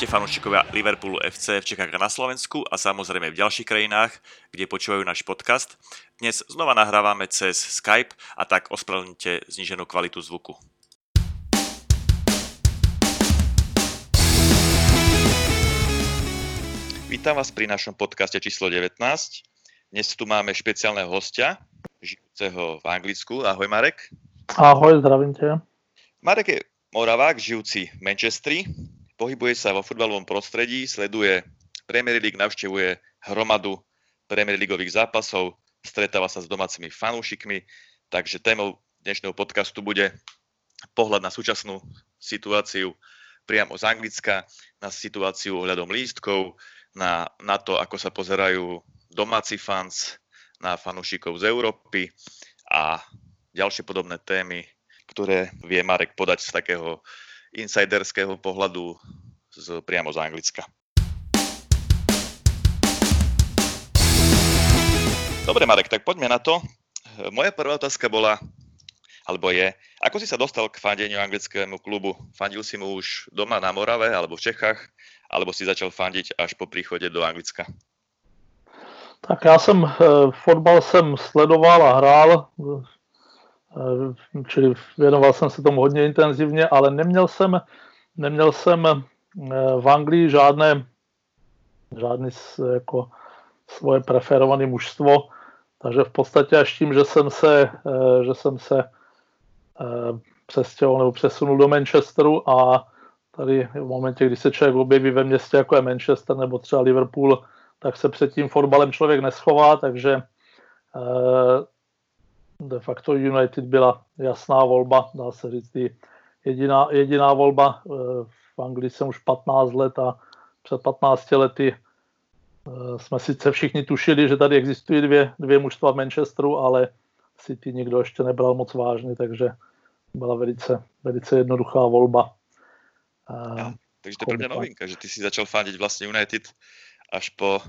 Ahojte fanúšikovia Liverpoolu FC v Čechách a na Slovensku a samozrejme v ďalších krajinách, kde počúvajú náš podcast. Dnes znova nahrávame cez Skype a tak ospravedlňte zníženú kvalitu zvuku. Vítam vás pri našom podcaste číslo 19. Dnes tu máme špeciálneho hostia, žijúceho v Anglicku. Ahoj Marek. Ahoj, zdravím tě. Marek je Moravák, žijúci v Manchestri, pohybuje sa vo futbalovom prostredí, sleduje Premier League, navštevuje hromadu Premier Leagueových zápasov, stretáva sa s domácimi fanúšikmi, takže témou dnešného podcastu bude pohľad na súčasnú situáciu priamo z Anglicka, na situáciu ohľadom lístkov, na, na to, ako sa pozerajú domáci fans, na fanúšikov z Európy a ďalšie podobné témy, ktoré vie Marek podať z takého insiderského pohľadu z, priamo z Anglicka. Dobre, Marek, tak poďme na to. Moja prvá otázka bola, alebo je, ako si sa dostal k fandeniu anglickému klubu? Fandil si mu už doma na Morave alebo v Čechách, alebo si začal fandiť až po príchode do Anglicka? Tak já jsem, eh, fotbal jsem sledoval a hrál čili věnoval jsem se tomu hodně intenzivně, ale neměl jsem, neměl jsem eh, v Anglii žádné, žádný jako svoje preferované mužstvo, takže v podstatě až tím, že jsem se, eh, že jsem se přestěhoval nebo přesunul do Manchesteru a tady v momentě, kdy se člověk objeví ve městě jako je Manchester nebo třeba Liverpool, tak se před tím fotbalem člověk neschová, takže de facto United byla jasná volba, dá se říct, jediná, jediná volba. Eh, v Anglii jsem už 15 let a před 15 lety eh, jsme sice všichni tušili, že tady existují dvě, dvě mužstva v Manchesteru, ale City nikdo ještě nebral moc vážně, takže byla velice, velice jednoduchá volba. Ja, takže to je pro mě novinka, že ty si začal fandit vlastně United až po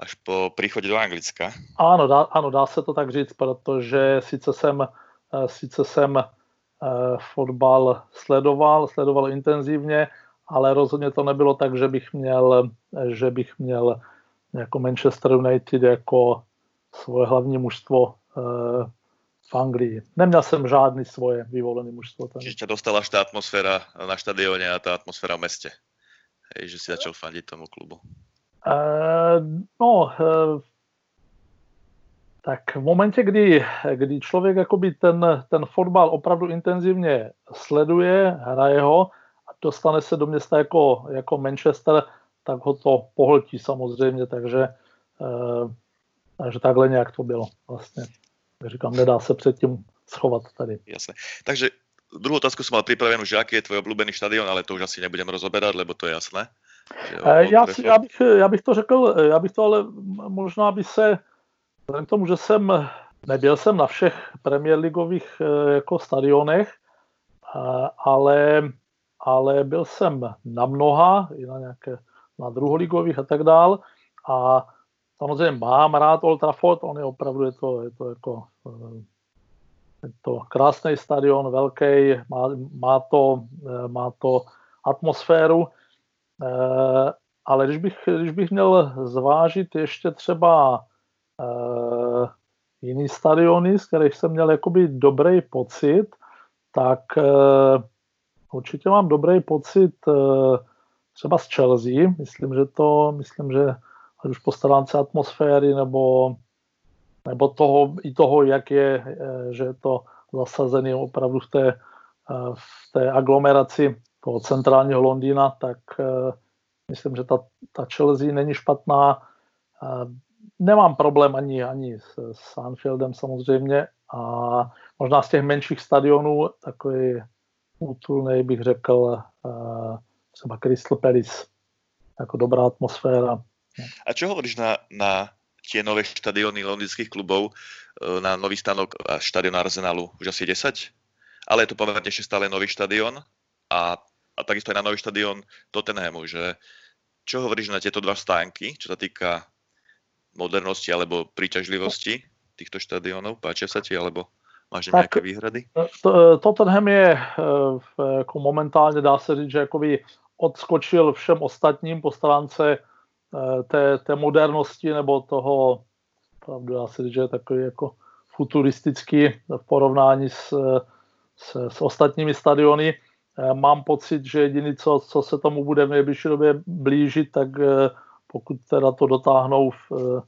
až po příchodě do Anglicka. Ano, dá, ano, dá se to tak říct, protože sice jsem, eh, sice jsem eh, fotbal sledoval, sledoval intenzivně, ale rozhodně to nebylo tak, že bych měl, že bych měl jako Manchester United jako svoje hlavní mužstvo eh, v Anglii. Neměl jsem žádný svoje vyvolené mužstvo. Tam. Čiže dostala až ta atmosféra na štadióne a ta atmosféra v. Hej, že si začal fandiť tomu klubu. Eh, no, eh, tak v momentě, kdy, kdy člověk jakoby ten, ten fotbal opravdu intenzivně sleduje, hraje ho a dostane se do města jako, jako Manchester, tak ho to pohltí samozřejmě, takže, eh, takže takhle nějak to bylo vlastně. Říkám, nedá se předtím schovat tady. Jasné. Takže druhou otázku jsem mal připravenou, že jaký je tvoj oblúbený štadion, ale to už asi nebudeme rozoberať, lebo to je jasné. Eh, já, já, bych, já bych to řekl, já bych to ale možná by se, vzhledem k tomu, že jsem nebyl jsem na všech Premier Leagueových eh, jako stadionech, eh, ale, ale byl jsem na mnoha, i na nějaké na druholigových a tak dál. A samozřejmě mám rád Old Trafford, on je opravdu, je to, je to jako je to krásný stadion, velký, má, má, to, má to atmosféru, Eh, ale když bych, když bych měl zvážit ještě třeba uh, jiný stadiony, z kterých jsem měl jakoby dobrý pocit, tak uh, určitě mám dobrý pocit třeba z Chelsea. Myslím, že to, myslím, že ať už po stránce atmosféry nebo, nebo toho, i toho, jak je, že je to zasazený opravdu v té, v té aglomeraci toho centrálního Londýna, tak uh, myslím, že ta, ta Chelsea není špatná. Uh, nemám problém ani, ani s, s Anfieldem samozřejmě a možná z těch menších stadionů takový útulný bych řekl uh, třeba Crystal Palace jako dobrá atmosféra. A čo hovoríš na, na tie nové štadióny londýnskych klubov, na nový stanok a štadión Arsenalu už asi 10? Ale je to pomerne ešte stále nový štadión a a takisto aj na nový štadión Tottenhamu, že čo hovoríš na tieto dva stánky, čo sa týka modernosti alebo príťažlivosti týchto štadionov? Páčia sa ti, alebo máš tak, nějaké výhrady? To, Tottenham je jako momentálně, dá se říct, že jakoby odskočil všem ostatním po stránce té, té modernosti nebo toho, pravdu já si říct, že je takový jako futuristický v porovnání s, s, s ostatními stadiony. Mám pocit, že jediný, co, co se tomu bude v nejbližší době blížit, tak pokud teda to dotáhnou, v,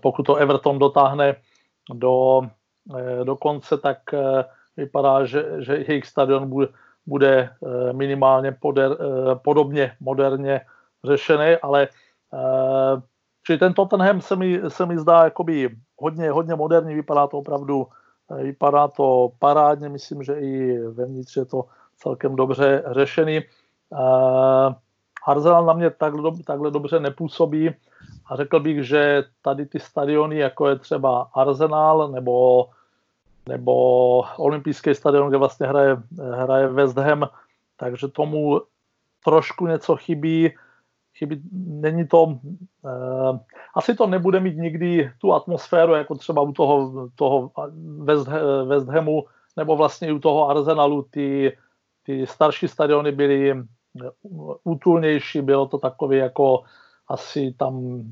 pokud to Everton dotáhne do, do konce, tak vypadá, že, že jejich stadion bude, bude minimálně poder, podobně moderně řešený, ale Čili ten Tottenham se mi, se mi zdá jakoby hodně, hodně moderní, vypadá to opravdu, vypadá to parádně, myslím, že i vevnitř je to celkem dobře řešený. Uh, Arsenal na mě takhle, takhle dobře nepůsobí a řekl bych, že tady ty stadiony, jako je třeba Arsenal nebo, nebo olympijský stadion, kde vlastně hraje, hraje West Ham, takže tomu trošku něco chybí chybí, není to, uh, asi to nebude mít nikdy tu atmosféru, jako třeba u toho, toho West, West Hamu, nebo vlastně u toho Arsenalu, ty, ty starší stadiony byly eh, útulnější, bylo to takové jako asi tam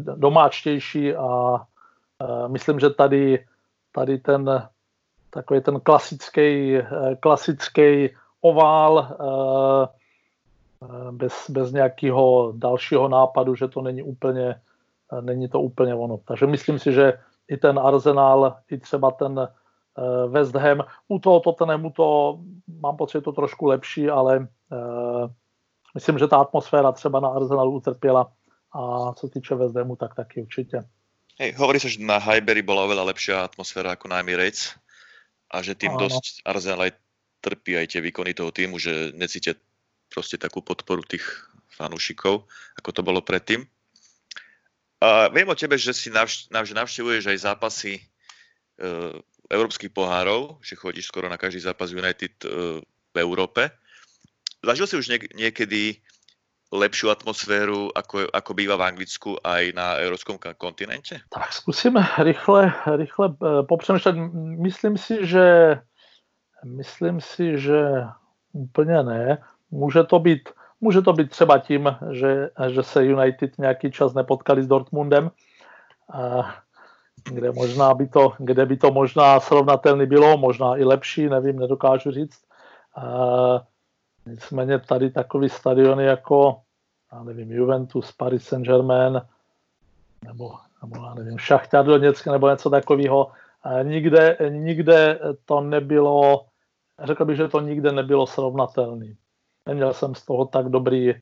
domáčtější a uh, myslím, že tady, tady ten takový ten klasický, klasický ovál uh, Eh, bez, bez nějakého dalšího nápadu, že to není úplně, eh, není to úplně ono. Takže myslím si, že i ten Arsenal, i třeba ten eh, West Ham, u toho Tottenhamu to mám pocit, to trošku lepší, ale myslím, že ta atmosféra třeba na Arsenalu utrpěla a co týče West Hamu, tak taky určitě. Hej, hovorí sa, že na Highbury bola oveľa lepšia atmosféra ako na Emirates a že tým Áno. dosť Arsenal aj trpí aj tie výkony toho týmu, že necítia proste takú podporu tých fanúšikov, ako to bolo predtým. A viem o tebe, že si navš- navštevuješ aj zápasy e, európskych pohárov, že chodíš skoro na každý zápas United e, v Európe. Zažil si už niek- niekedy lepšiu atmosféru, ako, ako býva v Anglicku aj na európskom kontinente? Tak zkusím rychle, rychle e, popřemýšlet. Myslím si, že myslím si, že úplně ne. Může to být, může to být třeba tím, že, že se United nějaký čas nepotkali s Dortmundem, kde, možná by to, kde by to možná srovnatelný bylo, možná i lepší, nevím, nedokážu říct. Nicméně tady takový stadiony jako, já nevím, Juventus, Paris Saint-Germain, nebo, nebo já nevím, Šachtar Doněck, nebo něco takového, nikde, nikde to nebylo, řekl bych, že to nikde nebylo srovnatelné neměl jsem z toho tak dobrý,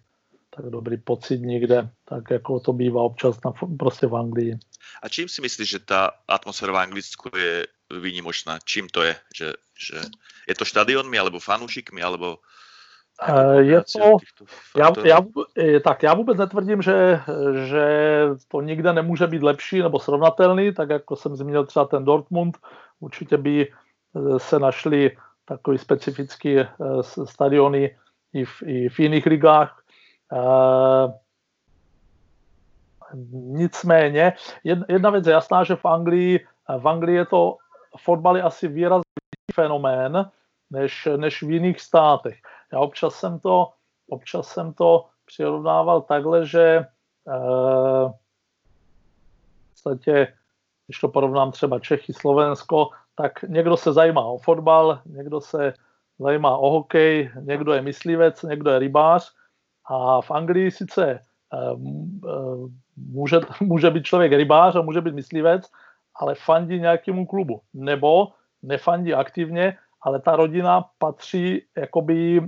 tak dobrý pocit nikde, tak jako to bývá občas na, prostě v Anglii. A čím si myslíš, že ta atmosféra v Anglicku je výnimočná? Čím to je? Že, že je to štadionmi, alebo fanúšikmi, alebo eh, je to, já, já, tak já vůbec netvrdím, že, že to nikde nemůže být lepší nebo srovnatelný, tak jako jsem zmínil třeba ten Dortmund, určitě by eh, se našli takový specifický eh, stadiony i v, i v jiných ligách. Nicméně, jedna věc je jasná, že v Anglii, v Anglii je to fotbal je asi výrazný fenomén než, než v jiných státech. Já občas jsem to, občas jsem to přirovnával takhle, že podstatě, když to porovnám třeba Čechy, Slovensko, tak někdo se zajímá o fotbal, někdo se zajímá o hokej, někdo je myslivec, někdo je rybář a v Anglii sice eh, eh, může, může být člověk rybář a může být myslivec, ale fandí nějakému klubu. Nebo nefandí aktivně, ale ta rodina patří jakoby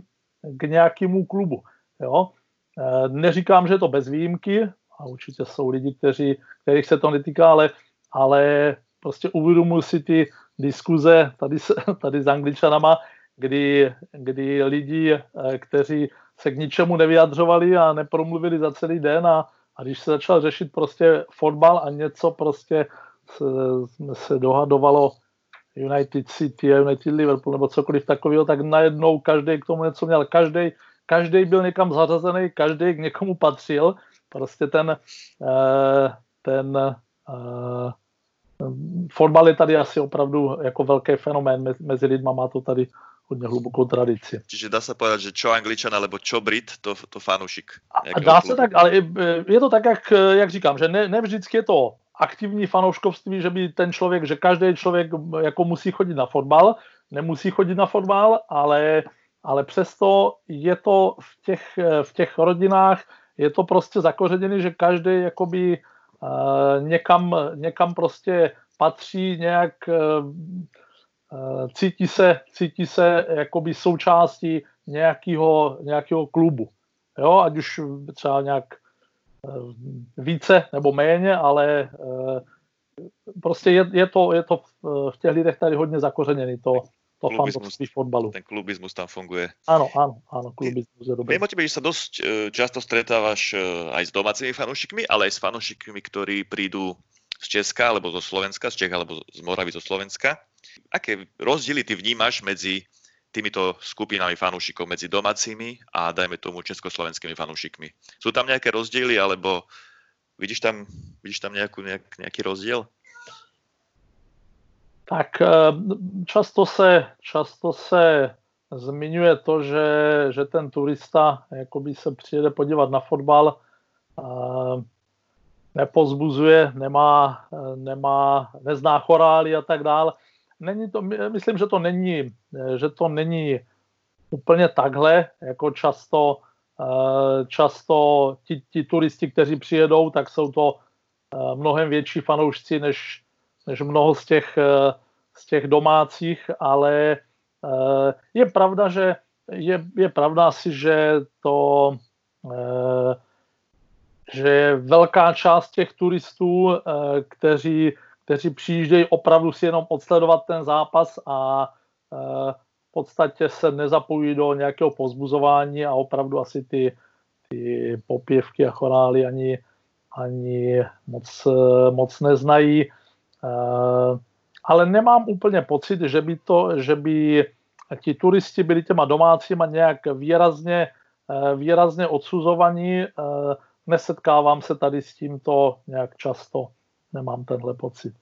k nějakému klubu. Jo? Eh, neříkám, že to bez výjimky, a určitě jsou lidi, kteří, kterých se to netýká, ale, ale prostě uvědomuji si ty diskuze tady, tady s angličanama, kdy, kdy lidi, eh, kteří se k ničemu nevyjadřovali a nepromluvili za celý den a, a když se začal řešit prostě fotbal a něco prostě se, se dohadovalo United City a United Liverpool nebo cokoliv takového, tak najednou každý k tomu něco měl. Každý, každý byl někam zařazený, každý k někomu patřil. Prostě ten, eh, ten eh, fotbal je tady asi opravdu jako velký fenomén mezi lidma, má to tady hodně hlubokou tradici. Čiže dá se povedat, že čo Angličan alebo čo Brit, to, to fanoušik. A dá se tak, ale je to tak, jak, jak říkám, že ne, ne vždycky je to aktivní fanouškovství, že by ten člověk, že každý člověk jako musí chodit na fotbal, nemusí chodit na fotbal, ale, ale přesto je to v těch, v těch rodinách, je to prostě zakořeněné, že každý jakoby uh, někam, někam prostě patří, nějak uh, cítí se, cítí se jakoby součástí nějakého, nějakého klubu. Jo, ať už třeba nějak více nebo méně, ale prostě je, je, to, je to v těch lidech tady hodně zakořeněný, to, to fantovství fotbalu. Ten klubizmus tam funguje. Áno, áno, áno, klubizmus je dobrý. Viem o tebe, že sa dosť často stretávaš aj s domácimi fanúšikmi, ale aj s fanúšikmi, ktorí prídu z Česka alebo zo Slovenska, z Čech alebo z Moravy zo Slovenska. Aké rozdiely ty vnímaš medzi týmito skupinami fanúšikov, medzi domácimi a dajme tomu československými fanúšikmi? Sú tam nejaké rozdiely alebo vidíš tam, vidíš tam nejakú, nejak, nejaký rozdiel? Tak eh, často se, často se zmiňuje to, že, že ten turista jakoby se přijede podívat na fotbal, eh, nepozbuzuje, nemá, eh, nemá, nezná chorály a tak dále. Není to, myslím, že to není, že to není úplně takhle, jako často, často ti, ti turisti, kteří přijedou, tak jsou to mnohem větší fanoušci než, než mnoho z těch, eh, z těch domácích, ale eh, je pravda, že je, je pravda asi, že to eh, že je velká část těch turistů, kteří, kteří přijíždějí opravdu si jenom odsledovat ten zápas a v podstatě se nezapojí do nějakého pozbuzování a opravdu asi ty, ty popěvky a chorály ani, ani moc, moc neznají. Eh, ale nemám úplně pocit, že by, to, že by ti turisti byli těma domácíma nějak výrazně, eh, výrazně odsuzovaní. Nesetkávám se tady s tímto nějak často. Nemám tenhle pocit.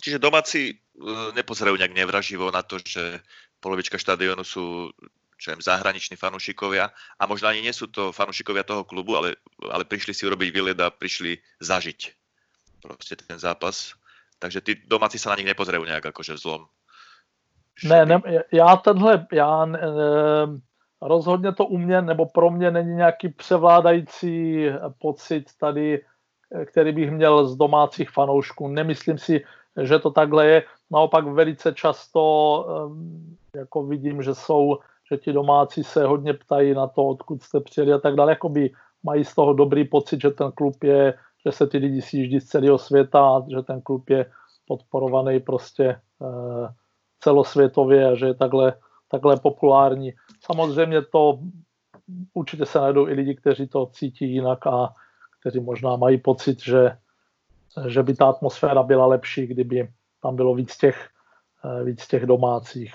Čiže domáci nepozerajú nejak nevraživo na to, že polovička štadionu sú čo viem, zahraniční fanúšikovia a možno ani nie sú to fanúšikovia toho klubu, ale, ale prišli si urobiť výlet a prišli zažiť proste ten zápas. Takže ty domácí se na nich nepozerají nějak jakože v zlom. Ne, ne, já tenhle, já ne, rozhodně to u mě, nebo pro mě není nějaký převládající pocit tady, který bych měl z domácích fanoušků. Nemyslím si, že to takhle je. Naopak velice často jako vidím, že jsou, že ti domácí se hodně ptají na to, odkud jste přijeli a tak dále. Jakoby mají z toho dobrý pocit, že ten klub je že se ty lidi sjíždí z celého světa a že ten klub je podporovaný prostě eh, celosvětově a že je takhle, takhle populární. Samozřejmě to určitě se najdou i lidi, kteří to cítí jinak a kteří možná mají pocit, že, že by ta atmosféra byla lepší, kdyby tam bylo víc těch, eh, víc těch domácích.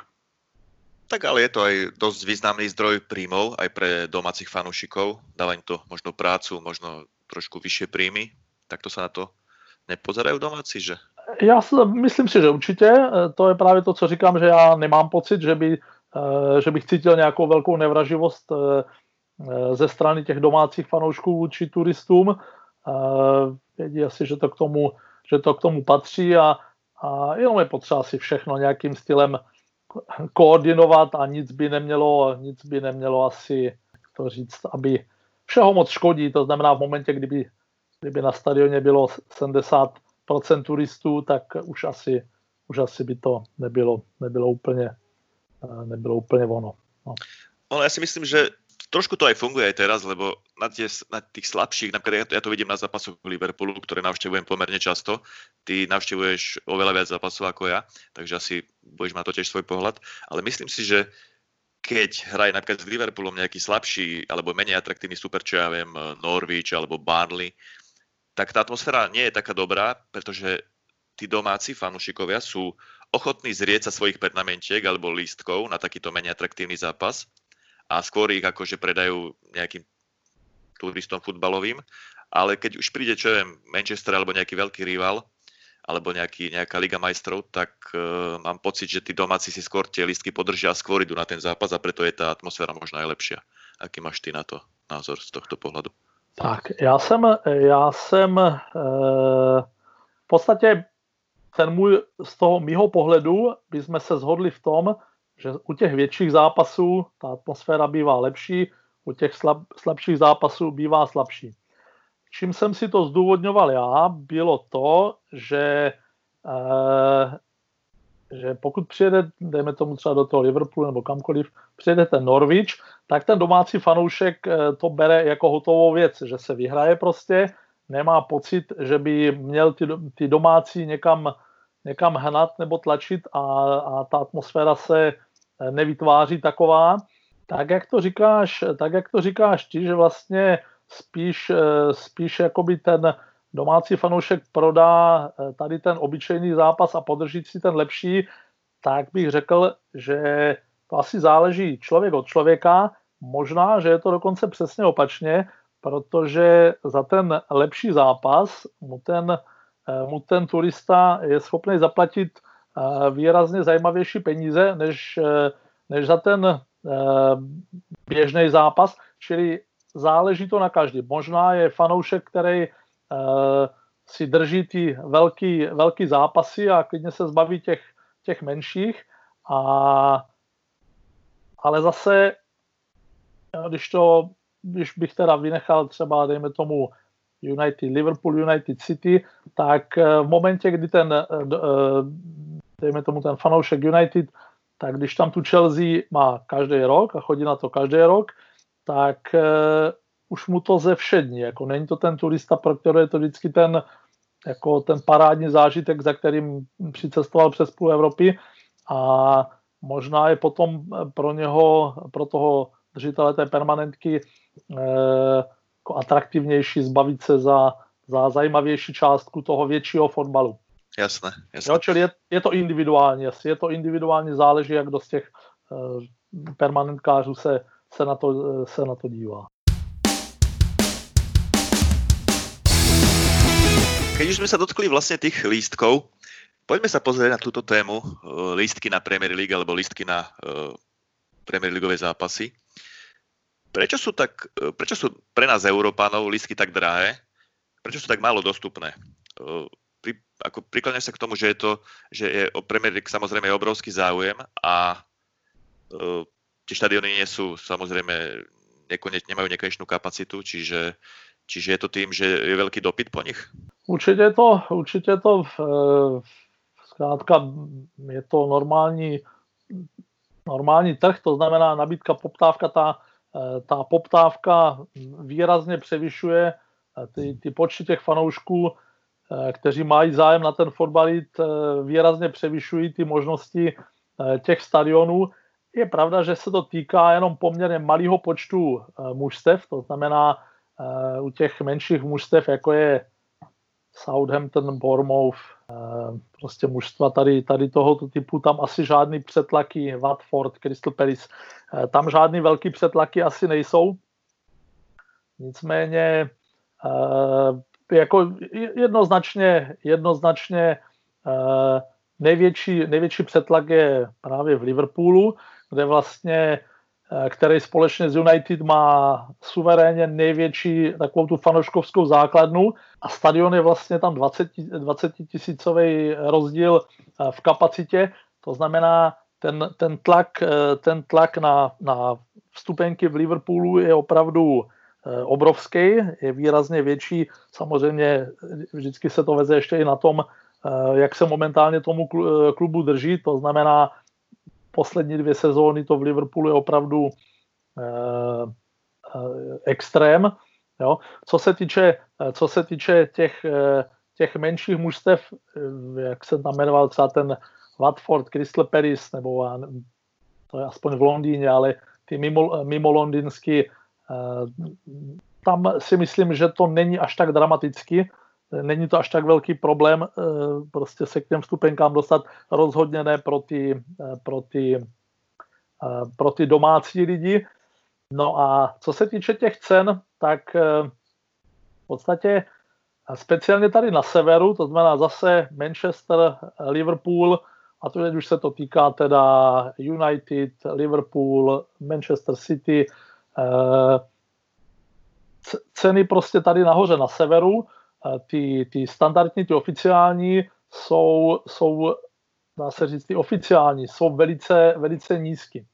Tak ale je to aj dosť významný zdroj príjmov aj pre domácich fanúšikov. Dáva im to možno prácu, možno trošku vyššie príjmy, tak to se na to nepozerají domácí, že? Já si, myslím si, že určitě. E, to je právě to, co říkám, že já nemám pocit, že, by, e, že bych cítil nějakou velkou nevraživost ze strany těch domácích fanoušků vůči turistům. Vědí asi, že to k tomu, že to k tomu patří a, a jenom je potřeba si všechno nějakým stylem koordinovat a nic by nemělo, nic by nemělo asi to říct, aby všeho moc škodí, to znamená v momentě, kdyby, kdyby na stadioně bylo 70% turistů, tak už asi, už asi by to nebylo, nebylo úplně, eh, nebylo úplně ono. No. Ono, já si myslím, že trošku to aj funguje aj teraz, lebo na, tie, na tých slabších, napríklad ja to, ja to vidím na zápasoch Liverpoolu, ktoré navštevujem pomerne často, ty navštevuješ oveľa viac zápasov ako ja, takže asi budeš mať to tiež svoj pohľad, ale myslím si, že keď hraje napríklad s Liverpoolom nejaký slabší alebo menej atraktívny super, čo ja viem, Norwich alebo Barnley, tak tá atmosféra nie je taká dobrá, pretože tí domáci fanúšikovia sú ochotní zrieť sa svojich pernamentiek alebo lístkov na takýto menej atraktívny zápas a skôr ich akože predajú nejakým turistom futbalovým, ale keď už príde, čo viem, Manchester alebo nejaký veľký rival alebo nejaký, nejaká Liga majstrov, tak uh, mám pocit, že tí domáci si skôr tie listky podržia a skôr idú na ten zápas a preto je tá atmosféra možná najlepšia. Aký máš ty na to názor z tohto pohľadu? Tak, já jsem, já jsem e, v podstatě ten můj, z toho mýho pohledu by jsme se zhodli v tom, že u těch větších zápasů ta atmosféra bývá lepší, u těch slab, slabších zápasů bývá slabší. Čím jsem si to zdůvodňoval já, bylo to, že, e, že pokud přijede, dejme tomu třeba do toho Liverpoolu nebo kamkoliv, přijede ten Norwich, tak ten domácí fanoušek eh, to bere jako hotovou věc, že se vyhraje prostě, nemá pocit, že by měl ty, ty domácí někam, někam hnat nebo tlačit a, a ta atmosféra se eh, nevytváří taková. Tak jak to říkáš, tak jak to říkáš ty, že vlastně spíš, eh, spíš jakoby ten domácí fanoušek prodá tady ten obyčejný zápas a podrží si ten lepší, tak bych řekl, že to asi záleží člověk od člověka. Možná, že je to dokonce přesně opačně, protože za ten lepší zápas mu ten, eh, mu ten turista je schopný zaplatit eh, výrazně zajímavější peníze, než, eh, než za ten běžný zápas. Čili záleží to na každý. Možná je fanoušek, který si drží ty velký, velký zápasy a klidně se zbaví těch, těch menších a ale zase, když to, když bych teda vynechal třeba, dejme tomu, United, Liverpool, United City, tak eh, v momentě, kdy ten, eh, eh, dejme tomu ten fanoušek United, tak když tam tu Chelsea má každý rok a chodí na to každý rok, tak už mu to ze všední, jako není to ten turista, pro který je to vždycky ten, jako ten parádní zážitek, za kterým přicestoval přes půl Evropy a možná je potom pro něho, pro toho držitele té permanentky eh, jako atraktivnější zbavit se za, za zajímavější částku toho většího fotbalu. Jasné, jasné. Jo, čili je, je to individuální, je to individuálně záleží, jak kdo z těch eh, permanentkářů se, se, na to, eh, se na to dívá. Keď už sme sa dotkli vlastne tých lístkov, Poďme sa pozrieť na túto tému, eh, lístky na Premier League alebo lístky na uh, Premier Leagueové zápasy. Prečo sú, tak, uh, prečo sú pre nás Európanov lístky tak drahé? Prečo sú tak málo dostupné? Uh, pri, ako prikláňam sa k tomu, že je to, že je o Premier League samozrejme je obrovský záujem a uh, tie štadióny nie sú samozrejme nekoneč, nemajú nekonečnú kapacitu, čiže, čiže je to tým, že je veľký dopyt po nich? Určitě to, určitě to v, Zkrátka je to normální, normální trh, to znamená nabídka, poptávka, ta, eh, ta poptávka výrazně převyšuje eh, ty, ty počty těch fanoušků, eh, kteří mají zájem na ten fotbal výrazně převyšují ty možnosti těch stadionů. Je pravda, že se to týká jenom poměrně malého počtu mužstev, to znamená u těch menších mužstev, jako je Southampton, Bournemouth, eh, prostě mužstva tady, tady tohoto typu, tam asi žádný přetlaky, Watford, Crystal Palace, eh, tam žádný velký přetlaky asi nejsou. Nicméně eh, jako jednoznačně, jednoznačně největší, největší přetlak je právě v Liverpoolu, kde vlastně Eh, který společně s United má suverénně největší takovou tu fanoškovskou základnu. A stadion je vlastně tam 20, 20 tisícový rozdíl eh, v kapacitě, to znamená ten, ten tlak, eh, ten tlak na, na vstupenky v Liverpoolu je opravdu obrovský, je výrazně větší. Samozřejmě vždycky se to veze ještě i na tom, jak se momentálně tomu klubu drží, to znamená poslední dvě sezóny to v Liverpoolu je opravdu eh, eh, extrém. Jo. Co se týče, eh, co se týče těch, těch menších mužstev, jak jsem tam jmenoval třeba ten Watford, Crystal Paris, nebo to je aspoň v Londýně, ale ty mimo, mimo londýnsky, tam si myslím, že to není až tak dramaticky, není to až tak velký problém eh, prostě se k těm vstupenkám dostat. Rozhodně ne pro ty, eh, pro ty, eh, pro ty domácí lidi. No a co se týče těch cen, tak v podstatě speciálně tady na severu, to znamená zase Manchester, Liverpool, a to už se to týká teda United, Liverpool, Manchester City, ceny prostě tady nahoře na severu, ty, ty standardní, ty oficiální jsou, jsou, dá se říct, ty oficiální jsou velice, velice nízky.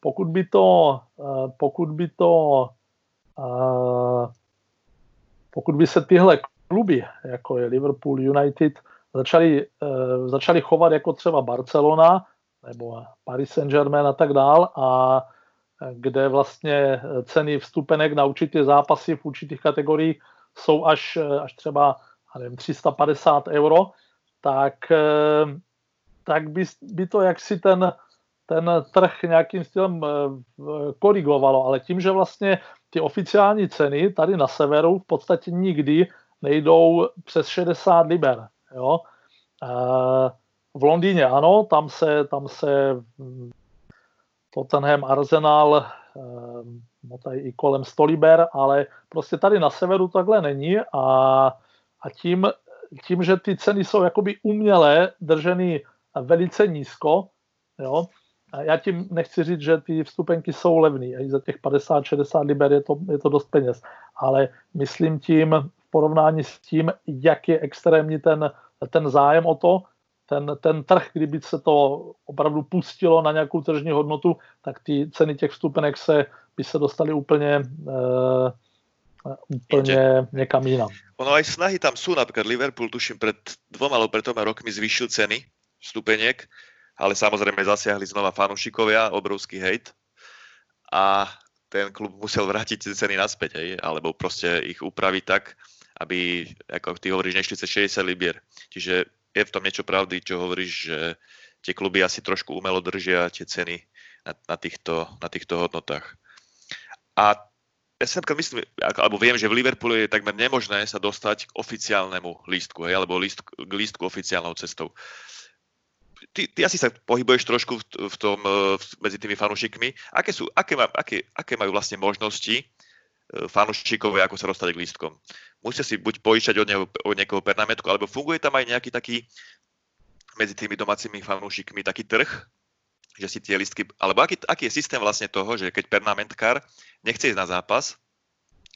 Pokud by to, pokud by to pokud by se tyhle kluby, jako je Liverpool, United, začali, uh, začali chovat jako třeba Barcelona nebo Paris Saint-Germain a tak dál a kde vlastně ceny vstupenek na určitě zápasy v určitých kategoriích jsou až, až třeba nevím, 350 euro, tak, tak by, by to jaksi ten, ten trh nějakým stylem korigovalo, ale tím, že vlastně ty oficiální ceny tady na severu v podstatě nikdy nejdou přes 60 liber. Jo? V Londýně ano, tam se, tam se hm, Tottenham Arsenal no tady i kolem 100 liber, ale prostě tady na severu takhle není a, a tím, tím, že ty ceny jsou jakoby uměle drženy velice nízko, jo, já tím nechci říct, že ty vstupenky jsou levné. I za těch 50-60 liber je to, je to dost peněz. Ale myslím tím v porovnání s tím, jak je extrémní ten, ten zájem o to, ten, ten trh, kdyby se to opravdu pustilo na nějakou tržní hodnotu, tak ty ceny těch vstupenek se, by se dostaly úplně uh, úplně někam jinam. Ono aj snahy tam sú, napríklad Liverpool, tuším, pred dvoma alebo pred rokmi zvýšil ceny vstupeniek ale samozrejme zasiahli znova fanúšikovia, obrovský hejt a ten klub musel vrátiť tie ceny naspäť, hej, alebo proste ich upraviť tak, aby, ako ty hovoríš, nešli cez 60 libier. Čiže je v tom niečo pravdy, čo hovoríš, že tie kluby asi trošku umelo držia tie ceny na, na, týchto, na týchto hodnotách. A ja si napríklad myslím, alebo viem, že v Liverpoole je takmer nemožné sa dostať k oficiálnemu lístku, hej, alebo lístku, k lístku oficiálnou cestou ty, ty asi sa pohybuješ trošku v, v tom, e, v, medzi tými fanúšikmi. Aké, aké, aké, aké majú vlastne možnosti e, fanúšikové, ako sa dostať k lístkom? Musia si buď pojišťať od, neho, od niekoho pernamentku, alebo funguje tam aj nejaký taký medzi tými domácimi fanúšikmi taký trh, že si tie listky, alebo aký, aký je systém vlastne toho, že keď pernamentkár nechce ísť na zápas,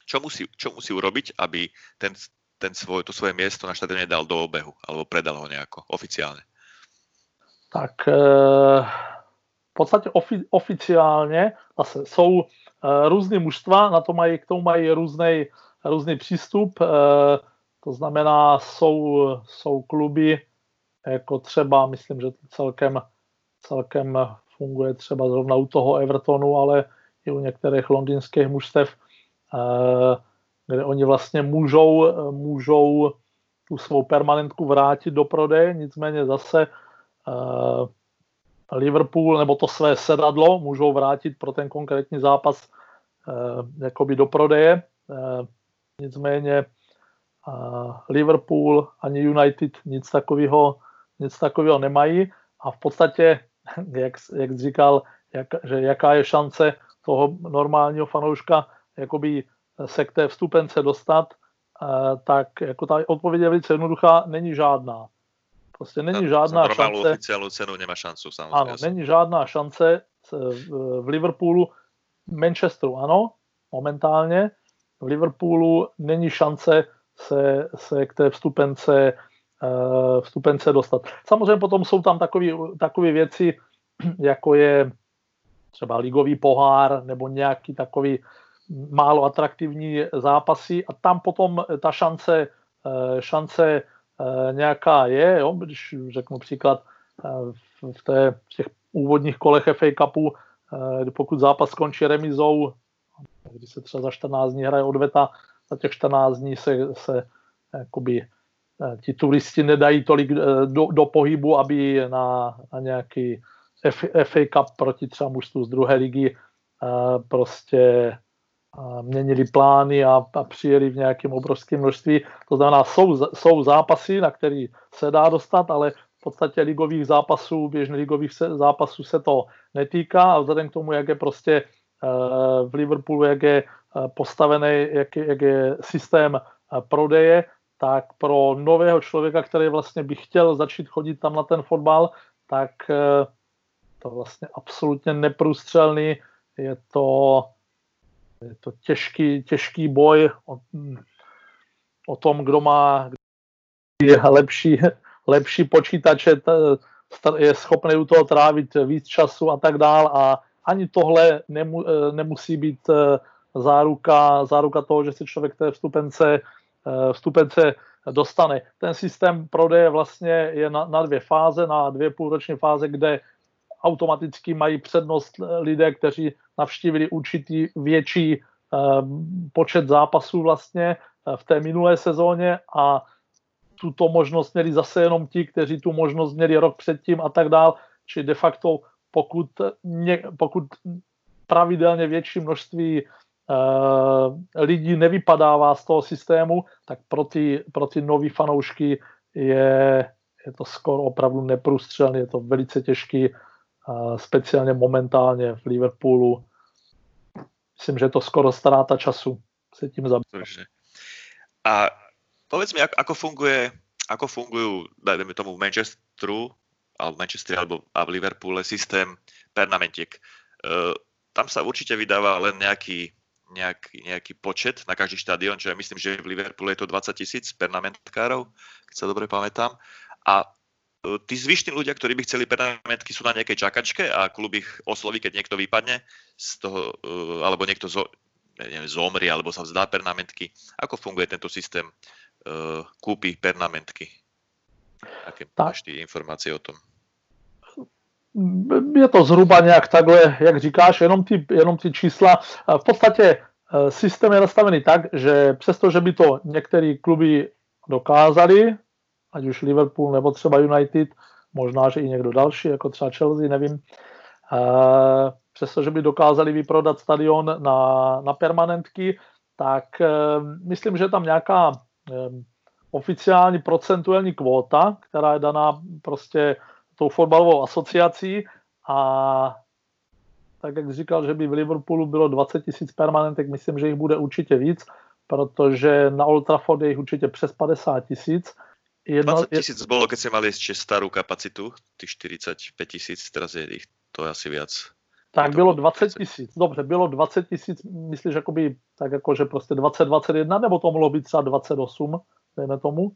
čo musí, čo musí urobiť, aby ten, ten svoj, to svoje miesto na štadióne dal do obehu, alebo predal ho nejako oficiálne? tak eh, podstatě ofi, oficiálně zase jsou eh, různé mužstva, na to mají, k tomu mají různý, různý přístup, eh, to znamená, jsou, jsou kluby, jako třeba, myslím, že to celkem, celkem funguje třeba zrovna u toho Evertonu, ale i u některých londýnských mužstev, kde oni vlastně můžou, můžou tu svou permanentku vrátit do prodeje, nicméně zase Eh, Liverpool nebo to své sedadlo můžou vrátit pro ten konkrétní zápas eh, jakoby do prodeje. Eh, nicméně Liverpool ani United nic takového, nic takového nemají a v podstatě, jak, jak říkal, jak, že jaká je šance toho normálního fanouška jakoby se k té vstupence dostat, tak jako ta odpověď je velice jednoduchá, není žádná. Prostě není žádná za šance. oficiálnu cenu nemá šancu, samozřejmě. Ano, není žádná šance v Liverpoolu, Manchesteru ano, momentálně. V Liverpoolu není šance se, se k té vstupence, uh, vstupence dostat. Samozřejmě potom jsou tam takové věci, jako je třeba ligový pohár nebo nějaký takový málo atraktivní zápasy a tam potom ta šance, eh, šance Eh, nějaká je, jo, když řeknu příklad eh, v, té, v těch úvodních kolech FA Cupu, eh, pokud zápas skončí remizou, když se třeba za 14 dní hraje odveta, za těch 14 dní se, se jakoby, ti turisti nedají tolik do, do pohybu, aby na, na nějaký FA Cup proti třeba mužstvu z druhé ligy prostě měnili plány a, a přijeli v nějakém obrovském množství. To znamená, jsou, jsou zápasy, na který se dá dostat, ale v podstatě ligových zápasů, běžných ligových se, zápasů se to netýká a vzhledem k tomu, jak je prostě uh, v Liverpoolu, jak je uh, postavený, jak je, jak je systém uh, prodeje, tak pro nového člověka, který vlastně by chtěl začít chodit tam na ten fotbal, tak to vlastně absolutně neprůstřelný. Je to, je to těžký, těžký boj o, o tom, kdo má lepší, lepší počítače, je schopný u toho trávit víc času a tak dál a ani tohle nemu, nemusí být eh, záruka, záruka toho, že si člověk té vstupence, eh, vstupence dostane. Ten systém prodeje vlastně je na, na dvě fáze, na dvě půlroční fáze, kde automaticky mají přednost lidé, kteří navštívili určitý větší um, počet zápasů vlastně v té minulé sezóně a tuto možnost měli zase jenom ti, kteří tu možnost měli rok předtím a tak dál. Či de facto pokud, ně, pokud pravidelně větší množství uh, lidí nevypadává z toho systému, tak pro ty, pro ty nový fanoušky je, je to skoro opravdu neprůstřelné, je to velice těžký, speciálně momentálně v Liverpoolu. Myslím, že to skoro ztráta času se tím zabývat. A povedz mi, jak, ako funguje ako fungujú, dajme tomu, v Manchesteru, ale v Manchesteru, alebo a v Liverpoole systém pernamentiek. Uh, tam se určitě vydává len nějaký nejaký, nejaký počet na každý štadión, čo ja myslím, že v Liverpoole je to 20 tisíc pernamentkárov, keď sa dobre pamätám. A tí zvyšní ľudia, ktorí by chceli pernamentky, sú na nejakej čakačke a klub ich osloví, keď niekto vypadne z toho, uh, alebo niekto zo, neviem, zomrie, alebo sa vzdá pernamentky. Ako funguje tento systém uh, kúpy pernamentky. Aké máš ty informace o tom? Je to zhruba nějak takhle, jak říkáš, jenom ty, jenom ty čísla. V podstatě eh, systém je nastavený tak, že přesto, že by to některé kluby dokázali, ať už Liverpool nebo třeba United, možná, že i někdo další, jako třeba Chelsea, nevím, eh, přesto, že by dokázali vyprodat stadion na, na permanentky, tak myslím, že je tam nějaká Ehm, oficiální procentuální kvóta, která je daná prostě tou fotbalovou asociací a tak jak říkal, že by v Liverpoolu bylo 20 tisíc permanentek, myslím, že jich bude určitě víc, protože na Old Trafford je jich určitě přes 50 tisíc. Jedno, 20 tisíc bylo, keď si mali ještě starou kapacitu, ty 45 tisíc, teraz je jich to je asi víc. Tak bylo 20 tisíc, dobře, bylo 20 tisíc, myslíš, jakoby, tak jako, že prostě 20, 21, nebo to mohlo být třeba 28, dejme tomu?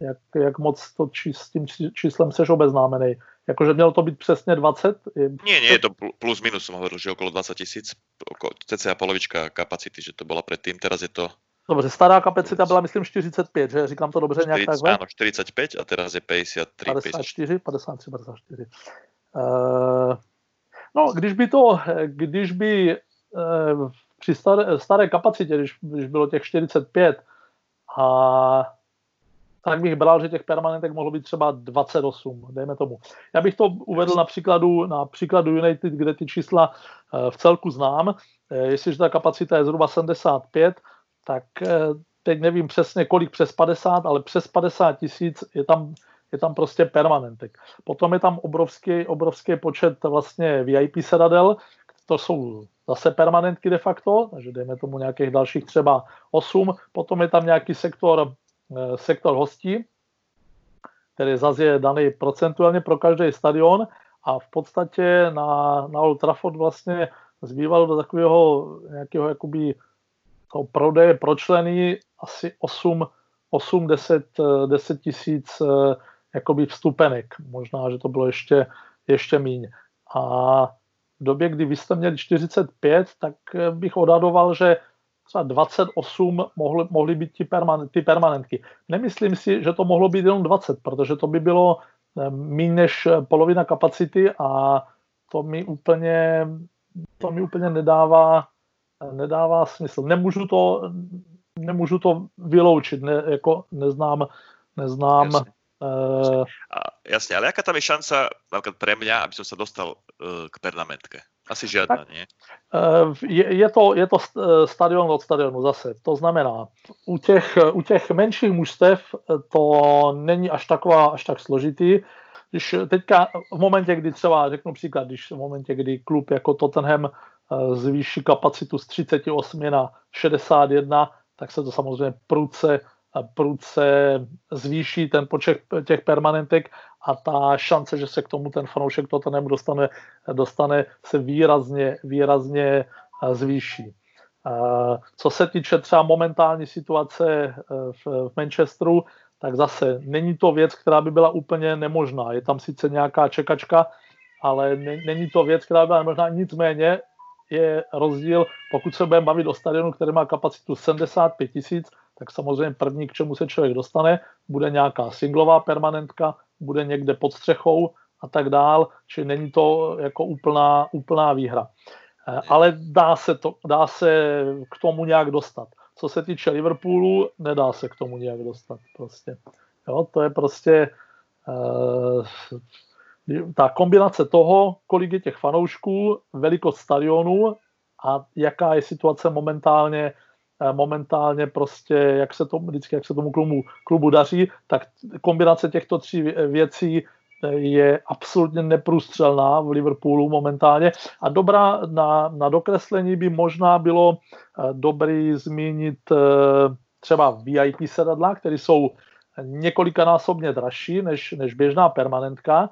Jak, jak moc to či, s tím číslem seš obeznámený? Jakože mělo to být přesně 20? Je... Nie, nie, je to plus minus, jsem hovoril, že okolo 20 tisíc, cca polovička kapacity, že to byla předtím, teraz je to... Dobře, stará kapacita byla, myslím, 45, že? Říkám to dobře 40, nějak takhle? Ano, 45 a teraz je 53, 54, 54, 54. Uh, No, když by to, když by eh, při staré, staré kapacitě, když, když bylo těch 45, a tak bych bral, že těch permanentek mohlo být třeba 28, dejme tomu. Já bych to uvedl na příkladu, na příkladu United, kde ty čísla eh, v celku znám. Eh, jestliže ta kapacita je zhruba 75, tak teď nevím přesně kolik přes 50, ale přes 50 tisíc je tam je tam prostě permanentek. Potom je tam obrovský, obrovský počet vlastně VIP sedadel, to jsou zase permanentky de facto, takže dejme tomu nějakých dalších třeba 8. Potom je tam nějaký sektor, eh, sektor hostí, který zase je daný procentuálně pro každý stadion a v podstatě na, na Old Trafford vlastně zbývalo do takového nějakého jakoby toho prodeje pro členy asi 8, 8 10, 10 tisíc eh, jakoby vstupenek. Možná, že to bylo ještě, ještě míň. A v době, kdy vy jste měli 45, tak eh, bych odhadoval, že třeba 28 mohly, mohly být ty, permanent, ty permanentky. Nemyslím si, že to mohlo být jenom 20, protože to by bylo eh, méně než polovina kapacity a to mi úplně, to mi úplně nedává, nedává smysl. Nemůžu to, nemůžu to vyloučit, ne, jako neznám, neznám Jasně. Uh, a, jasne, ale aká tam je šanca napríklad pre mňa, aby som sa dostal uh, k pernamentke? Asi žiadna, tak, nie? Uh, je, je, to, je to stadion od stadionu zase. To znamená, u těch, u těch menších mužstev to není až taková, až tak složitý. Když teďka v momentě, kdy třeba, řeknu příklad, když v momentě, kdy klub jako Tottenham zvýší kapacitu z 38 na 61, tak se to samozřejmě prudce prudce zvýší ten počet těch permanentek a ta šance, že se k tomu ten fanoušek Tottenhamu dostane, dostane se výrazně, výrazně zvýší. Co se týče třeba momentální situace v Manchesteru, tak zase není to věc, která by byla úplně nemožná. Je tam sice nějaká čekačka, ale není to věc, která by byla nemožná. Nicméně je rozdíl, pokud se budeme bavit o stadionu, který má kapacitu 75 tisíc, tak samozřejmě první, k čemu se člověk dostane, bude nějaká singlová permanentka, bude někde pod střechou a tak dál, či není to jako úplná, úplná výhra. Eh, ale dá se, to, dá se k tomu nějak dostat. Co se týče Liverpoolu, nedá se k tomu nějak dostat. Prostě. Jo, to je prostě uh, ta kombinace toho, kolik je těch fanoušků, velikost stadionu a jaká je situace momentálně eh, momentálně prostě, jak se to, vždycky, jak se tomu klubu, klubu daří, tak kombinace těchto tří věcí eh, je absolutně neprůstřelná v Liverpoolu momentálně. A dobrá na, na dokreslení by možná bylo eh, dobrý zmínit třeba VIP sedadla, které jsou několikanásobně dražší než, než běžná permanentka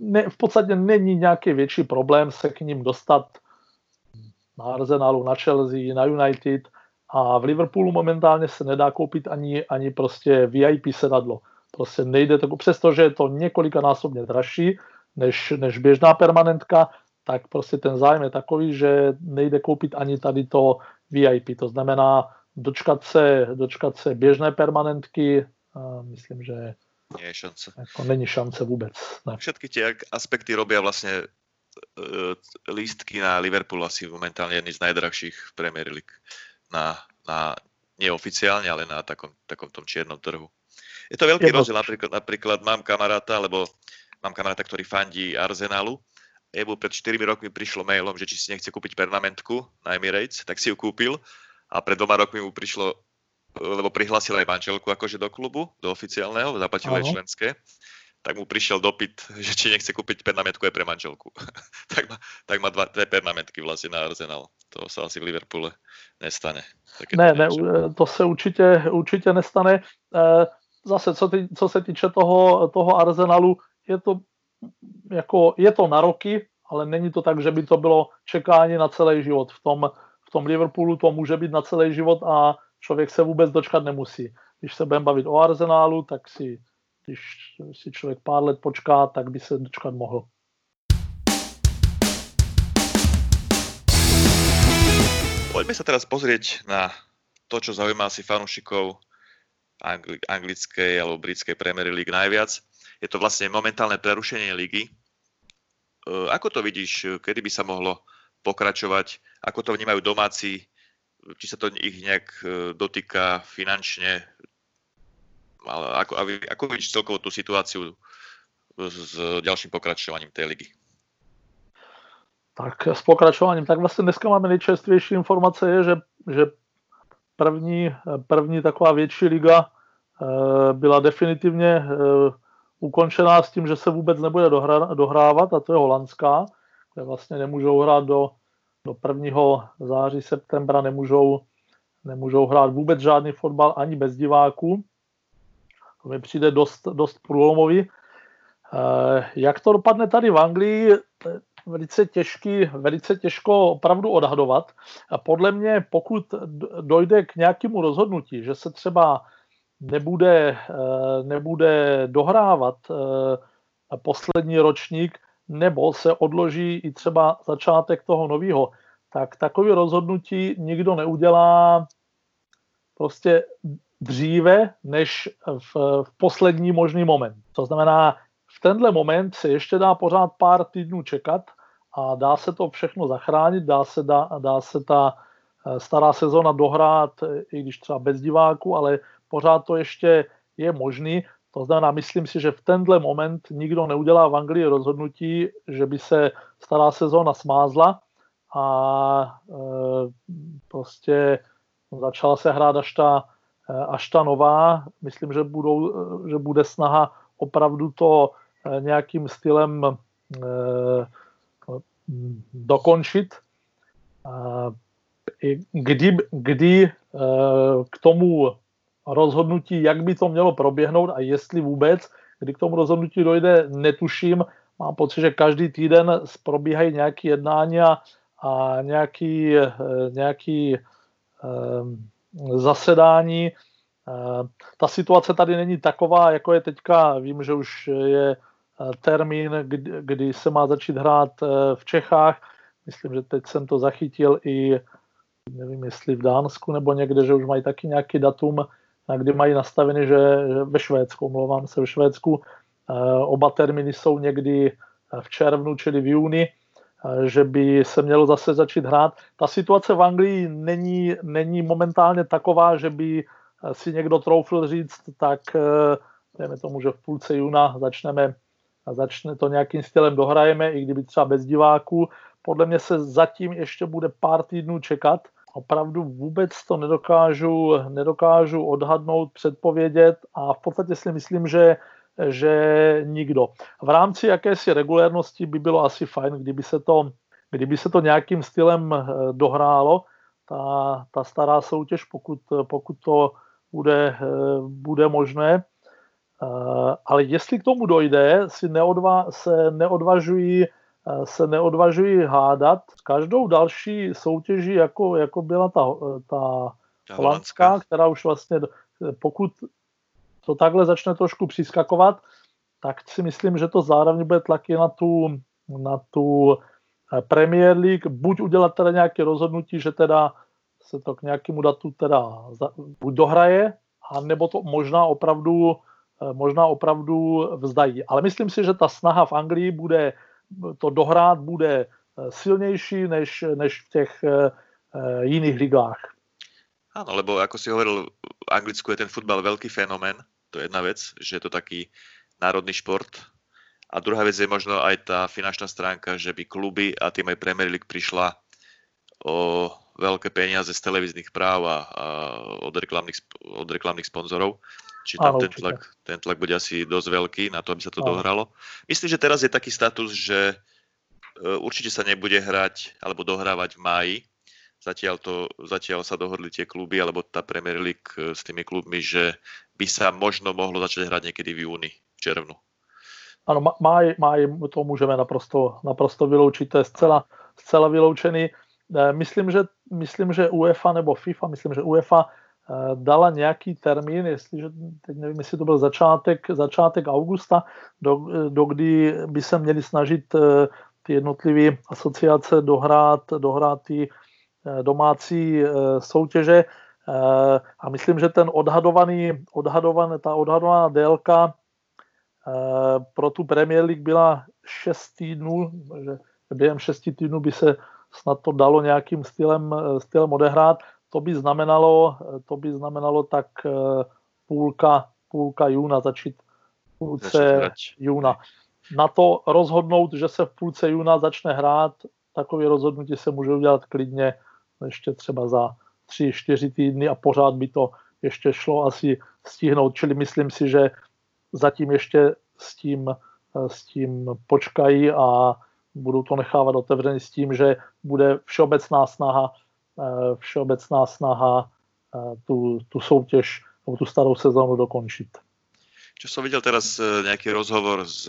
ne, v podstatě není nějaký větší problém se k ním dostat na Arsenalu, na Chelsea, na United a v Liverpoolu momentálně se nedá koupit ani, ani prostě VIP sedadlo. Prostě nejde to, přestože je to několikanásobně dražší než, než běžná permanentka, tak prostě ten zájem je takový, že nejde koupit ani tady to VIP. To znamená dočkat se, dočkat se běžné permanentky, myslím, že nie je šance. Ako není šance vůbec. Ne. Všetky tie aspekty robia vlastne uh, lístky na Liverpool asi momentálne jedný z najdrahších v Premier League. Na, na, neoficiálne, ale na takom, takom tom čiernom trhu. Je to veľký rozdiel, napríklad, napríklad mám kamaráta, lebo mám kamaráta, ktorý fandí Arsenalu. Jemu pred 4 rokmi prišlo mailom, že či si nechce kúpiť pernamentku na Emirates, tak si ju kúpil a pred dvoma rokmi mu prišlo lebo prihlásil aj manželku akože do klubu, do oficiálneho, zaplatil aj členské, tak mu prišiel dopyt, že či nechce kúpiť pernamentku aj pre manželku. tak, má, tak má dva, dve pernamentky vlastne na Arsenal. To sa asi v Liverpoole nestane. ne, ne, to se určitě, určitě nestane. E, zase, co, ty, co se týče toho, toho Arsenalu, je to, jako, je to na roky, ale není to tak, že by to bylo čekání na celý život. V tom, v tom Liverpoolu to může být na celý život a člověk se vůbec dočkat nemusí. Když se budeme bavit o Arsenálu, tak si, když si člověk pár let počká, tak by se dočkat mohl. Poďme sa teraz pozrieť na to, čo zaujíma asi fanúšikov angli- anglickej alebo britskej Premier League najviac. Je to vlastne momentálne prerušenie ligy. E, ako to vidíš, kedy by sa mohlo pokračovať? Ako to vnímajú domáci či sa to ich nejak e, dotýka finančne, ale ako, ako vidíš celkovo tú situáciu s ďalším pokračovaním tej ligy? Tak s pokračováním, tak vlastně dneska máme nejčerstvější informace je, že, že první, první taková větší liga e, byla definitivně e, ukončená s tím, že se vůbec nebude dohrávat a to je holandská, kde vlastně nemůžou hrát do do 1. září, septembra nemůžou, nemůžou hrát vůbec žádný fotbal ani bez diváků. To mi přijde dost, dost průlomový. Eh, jak to dopadne tady v Anglii, velice těžký, velice těžko opravdu odhadovat. A podle mě, pokud dojde k nějakému rozhodnutí, že se třeba nebude, eh, nebude dohrávat eh, poslední ročník, nebo se odloží i třeba začátek toho nového, tak takové rozhodnutí nikdo neudělá prostě dříve, než v, v poslední možný moment. To znamená, v tenhle moment se ještě dá pořád pár týdnů čekat a dá se to všechno zachránit, dá se, dá, dá se ta eh, stará sezona dohrát, eh, i když třeba bez diváku, ale pořád to ještě je možný. To znamená, myslím si, že v tenhle moment nikdo neudělá v Anglii rozhodnutí, že by se stará sezóna smázla a e, prostě začala se hrát až ta, e, až ta nová. Myslím, že, budou, e, že bude snaha opravdu to nějakým stylem dokončit. Kdy, kdy k tomu rozhodnutí, jak by to mělo proběhnout a jestli vůbec, kdy k tomu rozhodnutí dojde, netuším. Mám pocit, že každý týden probíhají nějaké jednání a, a nějaký, eh, nějaký um, zasedání. Ta situace tady není taková, jako je teďka. Vím, že už je termín, kdy, kdy se má začít hrát v Čechách. Myslím, že teď jsem to zachytil i nevím, jestli v Dánsku nebo někde, že už mají taky nějaký datum, kdy mají nastavený, že, že ve Švédsku, omlouvám se, ve Švédsku oba termíny jsou někdy v červnu, čili v júni, že by se mělo zase začít hrát. Ta situace v Anglii není, není momentálně taková, že by si někdo troufl říct, tak dejme tomu, že v půlce júna začneme začne to nějakým stylem dohrajeme, i kdyby třeba bez diváků. Podle mě se zatím ještě bude pár týdnů čekat. Opravdu vůbec to nedokážu, nedokážu odhadnout, předpovědět a v podstatě si myslím, že že nikdo. V rámci jakési regulérnosti by bylo asi fajn, kdyby se to, kdyby se to nějakým stylem eh, dohrálo, ta, ta stará soutěž, pokud, pokud to bude, eh, bude možné. Eh, ale jestli k tomu dojde, si neodva, se neodvažují se neodvažují hádat. Každou další soutěží, jako, jako byla ta, ta holandská, která už vlastně, pokud to takhle začne trošku přiskakovat, tak si myslím, že to zároveň bude tlaky na tu, na tu eh, Premier League, buď udělat teda nějaké rozhodnutí, že teda se to k nějakému datu teda buď dohraje, a nebo to možná opravdu, eh, možná opravdu vzdají. Ale myslím si, že ta snaha v Anglii bude to dohrát bude eh, silnější než, než v těch jiných ligách. Áno, lebo ako si hovoril, v Anglicku je ten futbal veľký fenomén to je jedna vec, že je to taký národný šport. A druhá vec je možno aj tá finančná stránka, že by kluby a tým aj Premier League prišla o veľké peniaze z televíznych práv a, a od, reklamných, od reklamných sponzorov. Či tam ten tlak, ten tlak bude asi dosť veľký na to, aby sa to dohralo. Myslím, že teraz je taký status, že e, určite sa nebude hrať alebo dohrávať v máji, Zatiaľ, to, zatiaľ sa dohodli tie kluby, alebo tá Premier League e, s tými klubmi, že by sa možno mohlo začať hrať niekedy v júni, v červnu. Ano, má, má, to můžeme naprosto, naprosto vyloučit, to je zcela, zcela vyloučený. E, myslím že, myslím, že UEFA nebo FIFA, myslím, že UEFA e, dala nějaký termín, jestliže, teď nevím, jestli to byl začátek, začátek augusta, do, do kdy by se měli snažit ty jednotlivé asociace dohrát, dohrát ty Eh, domácí eh, soutěže eh, a myslím, že ten odhadovaný, odhadovaný ta odhadovaná délka pro tu Premier League byla 6 týdnů, že během 6 týdnů by se snad to dalo nějakým stylem, stylem odehrát. To by znamenalo, to by znamenalo tak půlka, půlka júna, začít půlce júna. Na to rozhodnout, že se v půlce júna začne hrát, takové rozhodnutí se může udělat klidně ještě třeba za tři, čtyři týdny a pořád by to ještě šlo asi stihnout. Čili myslím si, že zatím ještě s tím, s tím počkají a budou to nechávat otevřený s tím, že bude všeobecná snaha, všeobecná snaha tu, tu soutěž nebo tu starou sezónu dokončit. Čo som videl teraz nejaký rozhovor s,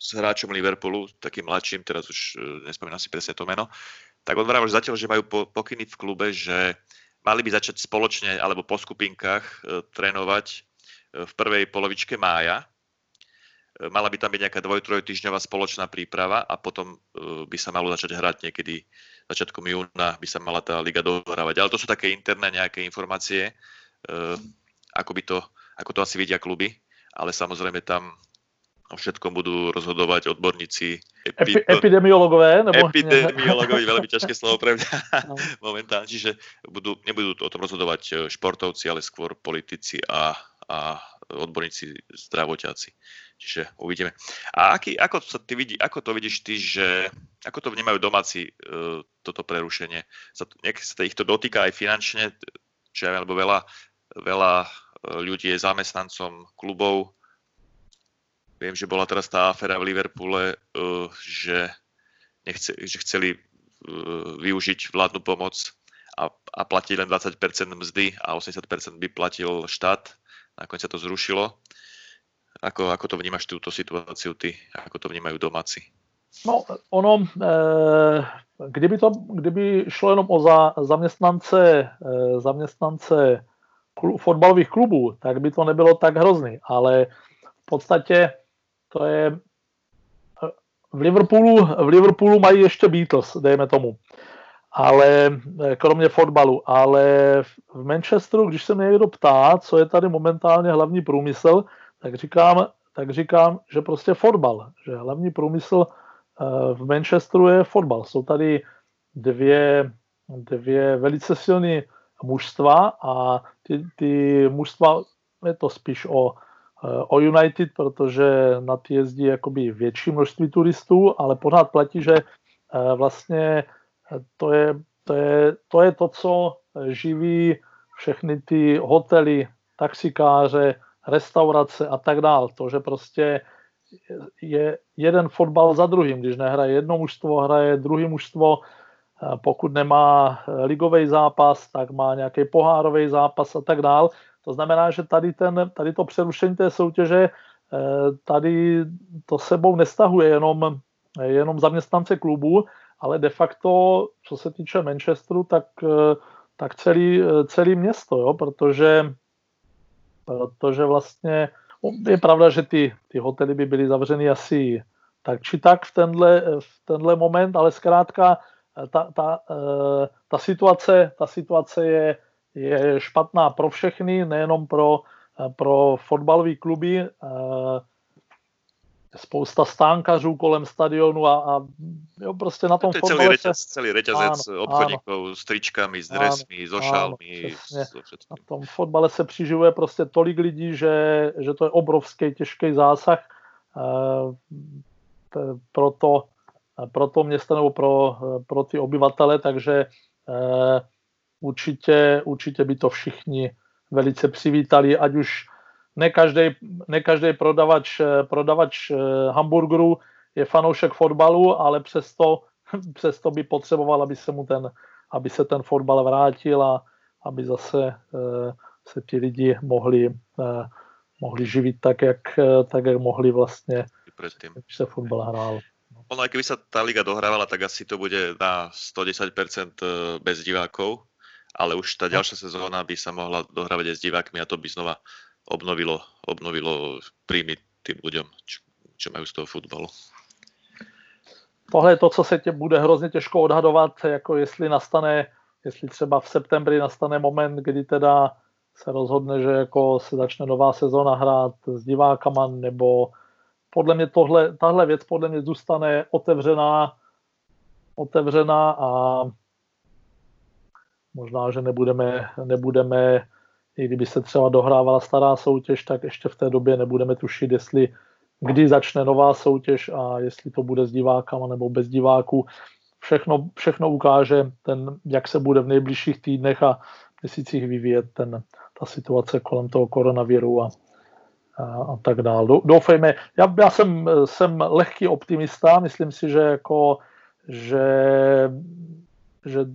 s hráčom Liverpoolu, takým mladším, teraz už nespomínam si presne to meno, tak on vravel, že zatiaľ, že majú pokyny v klube, že mali by začať spoločne alebo po skupinkách e, trénovať e, v prvej polovičke mája. E, mala by tam byť nejaká dvoj, týždňová spoločná príprava a potom by sa malo začať hrať niekedy začiatkom júna by sa mala tá liga dohrávať. Ale to sú také interné nejaké informácie, ako, by to, ako to asi vidia kluby, ale samozrejme tam o všetkom budú rozhodovať odborníci. Epi, epidemiologové? Nebo... Epidemiologovi, veľmi ťažké slovo pre mňa no. momentálne. Čiže budú, nebudú o tom rozhodovať e, športovci, ale skôr politici a, a odborníci zdravotiaci. Čiže uvidíme. A aký, ako, sa ty vidí, ako to vidíš ty, že ako to vnímajú domáci uh, toto prerušenie? Sa, nejak sa ich to dotýka aj finančne, čo ja lebo veľa, veľa ľudí je zamestnancom klubov, Viem, že bola teraz tá aféra v Liverpoole, uh, že, nechce, že chceli uh, využiť vládnu pomoc a, a platí len 20% mzdy a 80% by platil štát. Nakoniec sa to zrušilo. Ako, ako to vnímaš túto situáciu ty? Ako to vnímajú domáci? No, ono, eh, kdyby, to, kdyby šlo jenom o za, zaměstnance, eh, zaměstnance fotbalových klubů, tak by to nebylo tak hrozný, ale v podstatě to je v Liverpoolu, v Liverpoolu mají ještě Beatles, dejme tomu. Ale kromě fotbalu. Ale v Manchesteru, když se mě někdo ptá, co je tady momentálně hlavní průmysl, tak říkám, tak říkám, že prostě fotbal. Že hlavní průmysl eh, v Manchesteru je fotbal. Jsou tady dvě, dvě velice silné mužstva a ty, ty mužstva, je to spíš o Eh, o United, protože na ty jezdí jakoby větší množství turistů, ale pořád platí, že eh, vlastně eh, to je, to je, to, je to co živí všechny ty hotely, taxikáře, restaurace a tak dál. To, že prostě je jeden fotbal za druhým. Když nehraje jedno mužstvo, hraje druhý mužstvo. Pokud nemá ligový zápas, tak má nějaký pohárový zápas a tak dál. To znamená, že tady, ten, tady to přerušení té soutěže eh, tady to sebou nestahuje jenom, jenom zaměstnance klubu, ale de facto, co se týče Manchesteru, tak, eh, tak celý, celý město, jo, protože, protože vlastně je pravda, že ty, ty hotely by byly zavřeny asi tak či tak v tenhle, v tenhle moment, ale zkrátka eh, ta, ta, ta, situace, ta situace je, je špatná pro všechny, nejenom pro, pro fotbalové kluby. Spousta stánkařů kolem stadionu a, a jo, prostě na tom to je celý reťaz, celý reťazec áno, obchodníkov áno, s tričkami, s dresmi, áno, so šálmi. Áno, na tom fotbale se přiživuje prostě tolik lidí, že, že to je obrovský, těžký zásah. E, pro, to, pro to město nebo pro, pro ty obyvatele, takže e, určitě, určitě by to všichni velice přivítali, ať už ne každý, ne každý prodavač, prodavač eh, hamburgerů je fanoušek fotbalu, ale přesto, přesto by potřeboval, aby se mu ten, aby se ten fotbal vrátil a aby zase eh, se ti lidi mohli, eh, mohli živit tak, jak, tak, jak mohli vlastně, když se fotbal hrál. Ono, keby sa tá liga dohrávala, tak asi to bude na 110% bez divákov, ale už tá ďalšia sezóna by sa mohla dohrávať aj s divákmi a to by znova obnovilo, obnovilo príjmy tým ľuďom, čo, čo majú z toho futbalu. Tohle je to, co se tě bude hrozně těžko odhadovat, jako jestli nastane, jestli třeba v septembri nastane moment, kdy teda se rozhodne, že jako se začne nová sezóna hrát s divákama, nebo podle mě tohle, tahle věc podle mě zůstane otevřená, otevřená a Možná, že nebudeme, nebudeme, i kdyby se třeba dohrávala stará soutěž, tak ještě v té době nebudeme tušit, jestli kdy začne nová soutěž a jestli to bude s divákama nebo bez diváků. Všechno, všechno ukáže, ten, jak se bude v nejbližších týdnech a měsících vyvíjet ten, ta situace kolem toho koronaviru a, a, a tak dále. Doufejme, já, já jsem, jsem lehký optimista, myslím si, že jako, že, že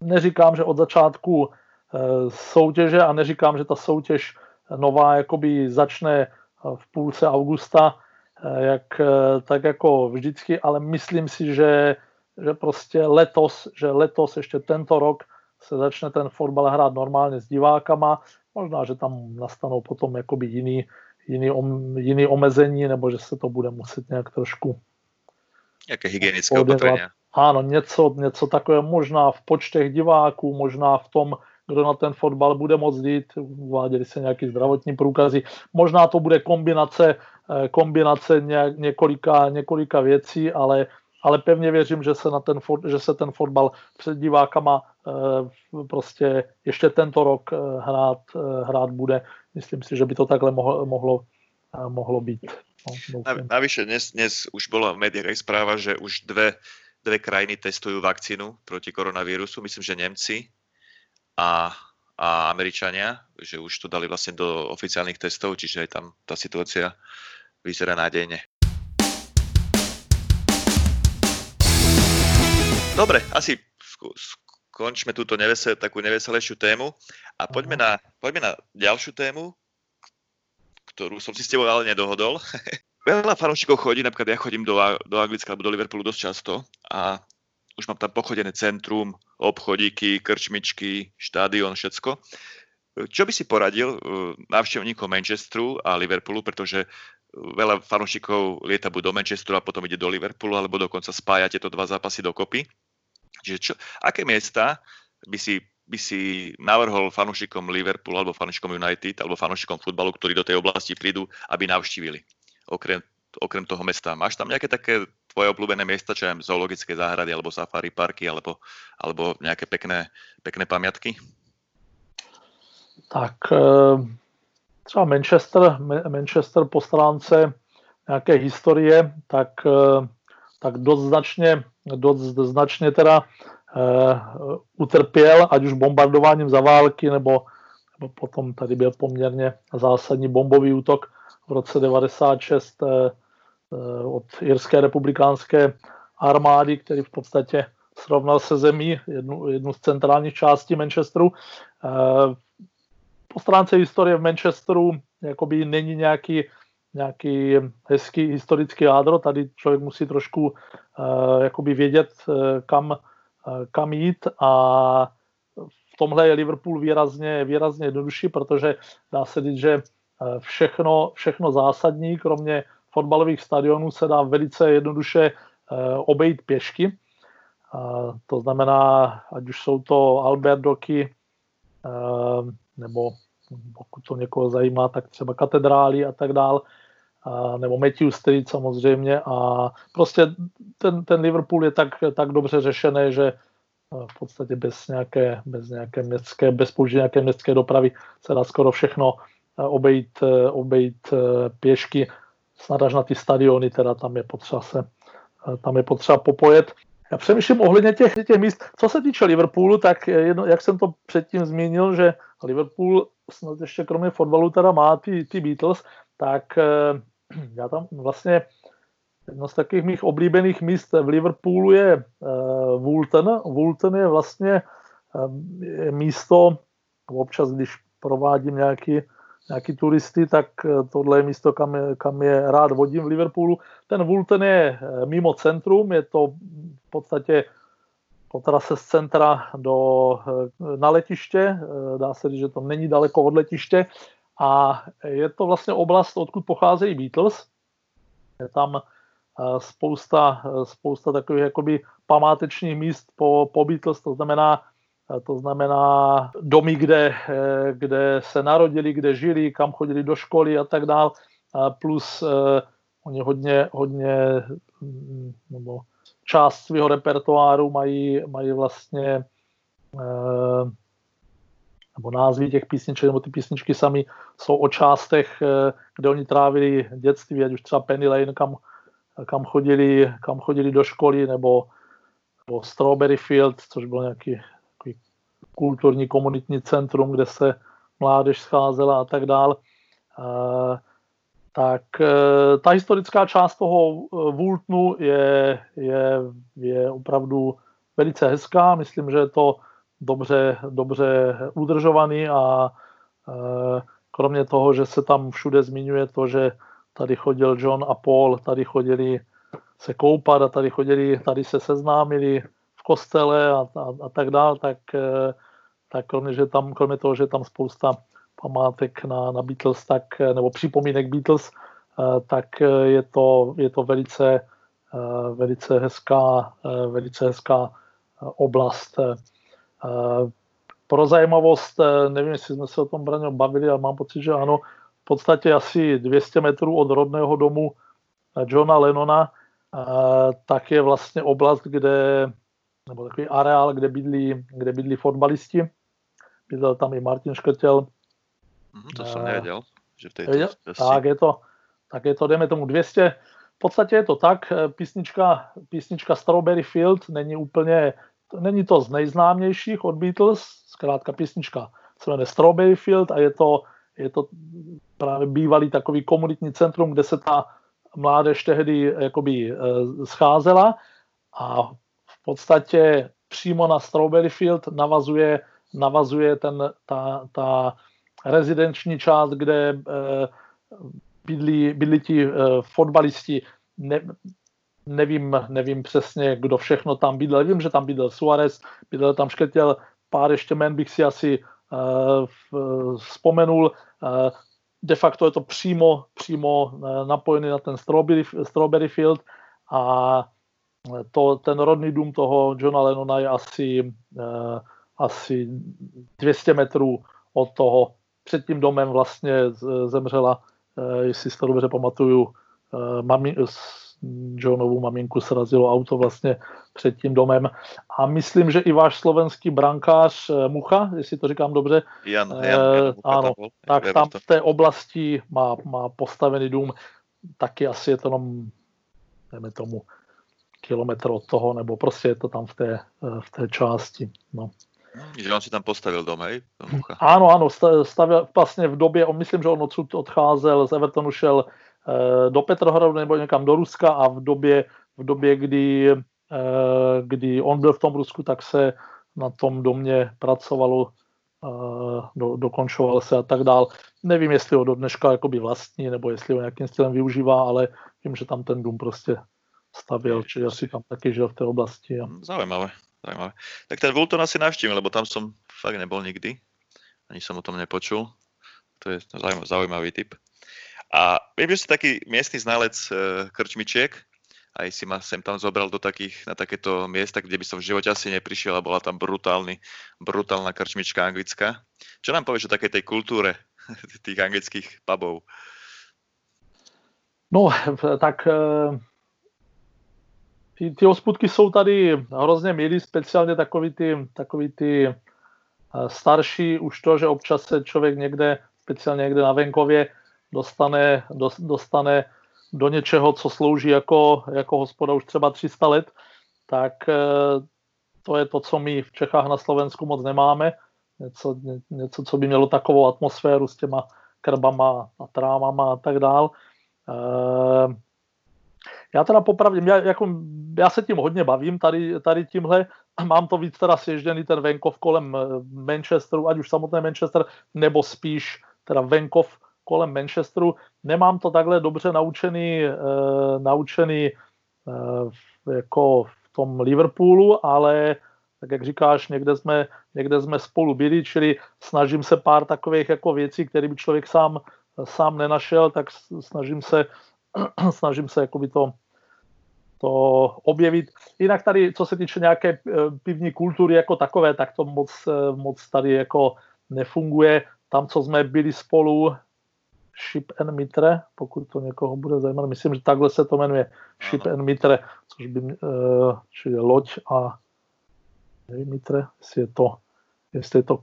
neříkám, že od začátku eh, soutěže a neříkám, že ta soutěž nová jakoby začne eh, v půlce augusta, eh, jak, tak jako vždycky, ale myslím si, že, že prostě letos, že letos ještě tento rok se začne ten fotbal hrát normálně s divákama. Možná, že tam nastanou potom jakoby jiný, jiný, jiný omezení, nebo že se to bude muset nějak trošku Jaké hygienické opatření? Áno, něco, něco takové možná v počtech diváků, možná v tom, kdo na ten fotbal bude moct jít, uváděli se nějaký zdravotní průkazy. Možná to bude kombinace, eh, kombinace několika, několika věcí, ale, ale pevně věřím, že se, na ten, že se ten fotbal před divákama eh, prostě ještě tento rok eh, hrát, hrát bude. Myslím si, že by to takhle mohlo, mohlo, mohlo být. No, Navyše dnes, dnes už bola v médiách aj správa, že už dve dve krajiny testujú vakcínu proti koronavírusu, myslím, že Nemci a, a Američania, že už to dali vlastne do oficiálnych testov, čiže aj tam tá situácia vyzerá nádejne. Dobre, asi končme túto nevesel, takú neveselejšiu tému a poďme na, poďme na ďalšiu tému, ktorú som si s tebou ale nedohodol. Veľa fanúšikov chodí, napríklad ja chodím do, do Anglicka alebo do Liverpoolu dosť často a už mám tam pochodené centrum, obchodíky, krčmičky, štádion, všetko. Čo by si poradil uh, návštevníkom Manchesteru a Liverpoolu, pretože uh, veľa fanúšikov lieta buď do Manchesteru a potom ide do Liverpoolu, alebo dokonca spája tieto dva zápasy dokopy. Čiže čo, aké miesta by si, by si navrhol fanúšikom Liverpoolu alebo fanúšikom United alebo fanúšikom futbalu, ktorí do tej oblasti prídu, aby navštívili? Okrem, okrem toho mesta. Máš tam nejaké také tvoje obľúbené miesta, čo je zoologické záhrady alebo safari parky alebo, alebo nejaké pekné, pekné pamiatky? Tak eh, třeba Manchester, Manchester po stránce nějaké historie, tak, eh, tak dost značně, dost značně teda uh, utrpěl, ať už bombardováním za války, nebo, nebo potom tady byl poměrně zásadní bombový útok v roce 96 uh, od Jirské republikánské armády, který v podstatě srovnal se zemí, jednu, jednu z centrálních částí Manchesteru. Uh, po stránce historie v Manchesteru jakoby není nějaký, nějaký hezký historický jádro. Tady člověk musí trošku jakoby vědět, kam, kam jít a v tomhle je Liverpool výrazně, výrazně jednodušší, protože dá se říct, že všechno, všechno zásadní, kromě fotbalových stadionů, se dá velice jednoduše obejít pěšky. To znamená, ať už jsou to Albert Doky, nebo pokud to někoho zajímá, tak třeba katedrály a tak dál, nebo Matthew Street samozřejmě a prostě ten, ten Liverpool je tak, tak dobře řešený, že v podstatě bez nějaké, bez nějaké městské, bez použití nějaké městské dopravy se dá skoro všechno obejít, obejít pěšky, snad až na ty stadiony, teda tam je potřeba se, tam je potřeba popojet. Já přemýšlím ohledně těch, těch míst. Co se týče Liverpoolu, tak jedno, jak jsem to předtím zmínil, že Liverpool snad ještě kromě fotbalu teda má ty, ty Beatles, tak já tam vlastně jedno z takových mých oblíbených míst v Liverpoolu je uh, Woolton. Woolton je vlastně um, je místo, občas když provádím nějaký, nějaký turisty, tak tohle je místo, kam je, kam je rád vodím v Liverpoolu. Ten Woolton je mimo centrum, je to v podstatě po trase z centra do, eh, na letiště. Eh, dá se říct, že to není daleko od letiště. A je to vlastně oblast, odkud pocházejí Beatles. Je tam eh, spousta, spousta takových jakoby památečních míst po, po Beatles, to znamená, to znamená domy, kde, kde se narodili, kde žili, kam chodili do školy a tak dál. Plus oni hodně, hodně mm, nebo část svého repertoáru mají, mají vlastně eh, nebo názvy těch písniček, nebo ty písničky sami jsou o částech, eh, kde oni trávili dětství, ať už třeba Penny Lane, kam, kam, chodili, kam chodili do školy, nebo, nebo Strawberry Field, což byl nějaký kulturní komunitní centrum, kde se mládež scházela a tak dále. Eh, tak eh, ta historická část toho eh, Vultnu je, je, je opravdu velice hezká. Myslím, že je to dobře, dobře udržovaný a kromě toho, že se tam všude zmiňuje to, že tady chodil John a Paul, tady chodili se koupat a tady chodili, tady se seznámili kostele a, a, a tak dále, tak, tak kromě, že tam, kromě toho, že tam spousta památek na, na Beatles, tak, nebo připomínek Beatles, eh, tak eh, je to, je to velice, eh, velice hezká, velice hezká oblast. Pro zajímavost, nevím, jestli jsme se o tom Braňo bavili, ale mám pocit, že ano, v podstatě asi 200 metrů od rodného domu Johna Lennona, tak je vlastně oblast, kde, nebo takový areál, kde bydlí, kde bydlí fotbalisti. Bydlel tam i Martin Škrtel, Mm, to jsem nevěděl, že v této Tak je to, tak je to, dejme tomu 200, v podstatě je to tak, eh, písnička, písnička Strawberry Field není úplně, není to z nejznámějších od Beatles, zkrátka písnička se jmenuje Strawberry Field a je to, je to právě bývalý takový komunitní centrum, kde se ta mládež tehdy jakoby eh, scházela. A podstatě přímo na Strawberry Field navazuje, navazuje ten, ta, ta rezidenční část, kde bydlí, bydlí ti fotbalisti. Ne, nevím, nevím přesně, kdo všechno tam bydlel. Vím, že tam bydlel Suarez, bydlel tam Šketěl, pár ještě men bych si asi uh, vzpomenul. Uh, de facto je to přímo, přímo uh, napojený na ten Strawberry, Strawberry Field a to, ten rodný dům toho Johna Lennona je asi, uh, asi 200 metrů od toho. Před tím domem vlastně zemřela, uh, jestli si to dobře pamatuju, uh, mami, Johnovu maminku srazilo auto vlastně před tím domem. A myslím, že i váš slovenský brankář eh, Mucha, jestli to říkám dobře, Jan, Jan, Jan Mucha ano, tam tak tam v té oblasti má, má postavený dům, taky asi je to jenom, dejme tomu, kilometr od toho, nebo prostě je to tam v té, eh, v té části. No. Že on si tam postavil dom, hej? Mucha. Ano, ano, stavil vlastně v době, on myslím, že on odsud odcházel, z Evertonu šel Eh, do Petrohradu nebo někam do Ruska a v době, v době kdy, eh, kdy on byl v tom Rusku, tak se na tom domě pracovalo, do, dokončoval se a tak dál. Nevím, jestli ho do dneška jakoby vlastní, nebo jestli ho nějakým stylem využívá, ale vím, že tam ten dům prostě stavil, či asi tam taky žil v té oblasti. A... Zajímavé, zajímavé. Tak ten Vulton asi navštívil, lebo tam som fakt nebol nikdy. Ani som o tom nepočul. To je zaujímavý typ. A viem, že si taký miestny znalec uh, krčmičiek, aj si ma sem tam zobral do takých, na takéto miesta, kde by som v živote asi neprišiel a bola tam brutálny, brutálna krčmička anglická. Čo nám povieš o takej tej kultúre tých anglických pubov? No, tak uh, ty, ty hospůdky jsou tady hrozně milí, speciálně takový ty, takový ty uh, starší, už to, že občas se člověk někde, speciálně někde na venkově, dostane, dostane do něčeho, co slouží jako, jako hospoda už třeba 300 let, tak eh, to je to, co my v Čechách na Slovensku moc nemáme. Něco, něco co by mělo takovou atmosféru s těma krbama a trámama a tak dál. Eh, já teda popravdě, já, jako, já se tím hodně bavím tady, tady tímhle, mám to víc teda sježděný ten venkov kolem eh, Manchesteru, ať už samotný Manchester, nebo spíš teda venkov kolem Manchesteru. Nemám to takhle dobře naučený, e, naučený e, jako v tom Liverpoolu, ale tak jak říkáš, někde jsme, někde jsme spolu byli, čili snažím se pár takových jako věcí, které by člověk sám, sám nenašel, tak snažím se, snažím se jakoby to, to objevit. Jinak tady, co se týče nějaké eh, pivní kultury jako takové, tak to moc, moc tady jako nefunguje. Tam, co jsme byli spolu, Ship and Mitre, pokud to někoho bude zajímat. Myslím, že takhle se to jmenuje Ship ano. and Mitre, což by, uh, čili loď a nevím, Mitre, jestli je to, jestli je to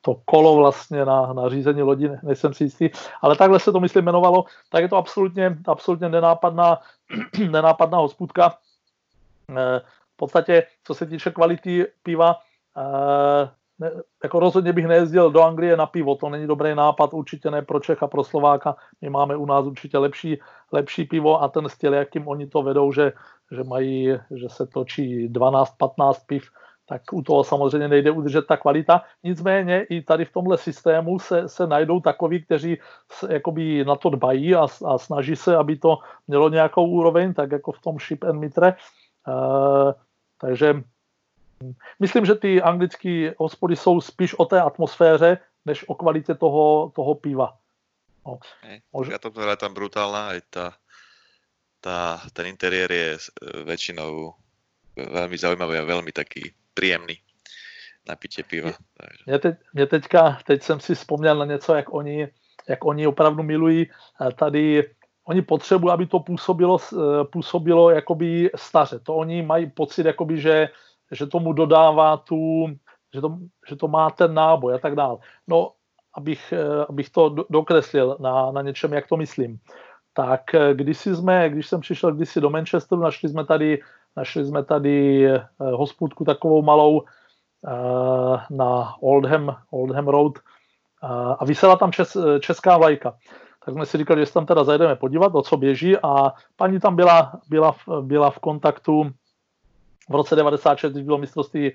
to kolo vlastně na, na řízení lodi, nejsem si jistý, ale takhle se to myslím jmenovalo, tak je to absolutně, absolutně nenápadná, nenápadná hospůdka. Eh, v podstatě, co se týče kvality piva, eh, ne, jako rozhodně bych nejezdil do Anglie na pivo, to není dobrý nápad, určitě ne pro Čecha, pro Slováka. My máme u nás určitě lepší, lepší pivo a ten styl, jakým oni to vedou, že, že mají, že se točí 12-15 piv, tak u toho samozřejmě nejde udržet ta kvalita. Nicméně i tady v tomhle systému se, se najdou takoví, kteří se, jakoby na to dbají a, a snaží se, aby to mělo nějakou úroveň, tak jako v tom Ship and Mitre. Uh, takže Myslím, že ty anglické hospody jsou spíš o té atmosféře, než o kvalitě toho, toho piva. No. Možná to je tam brutálna, aj tá, tá, ten interiér je e, väčšinou veľmi zaujímavý a veľmi taký príjemný na pitě piva. Mě, teď, mě teďka, teď jsem si vzpomněl na něco, jak oni, jak oni opravdu milují e, tady oni potřebují, aby to působilo, e, působilo jakoby staře. To oni mají pocit, jakoby, že že tomu dodává tu, že to, že to má ten náboj a tak dále. No, abych, eh, abych to dokreslil na, na něčem, jak to myslím. Tak eh, když jsme, když jsem přišel kdysi do Manchesteru, našli jsme tady, našli jsme tady eh, hospůdku takovou malou na Oldham, Oldham Road a vysela tam čes, česká vlajka. Tak jsme si říkali, že se tam teda zajdeme podívat, o co běží a paní tam byla, byla, byla v kontaktu v roce 96, když bylo mistrovství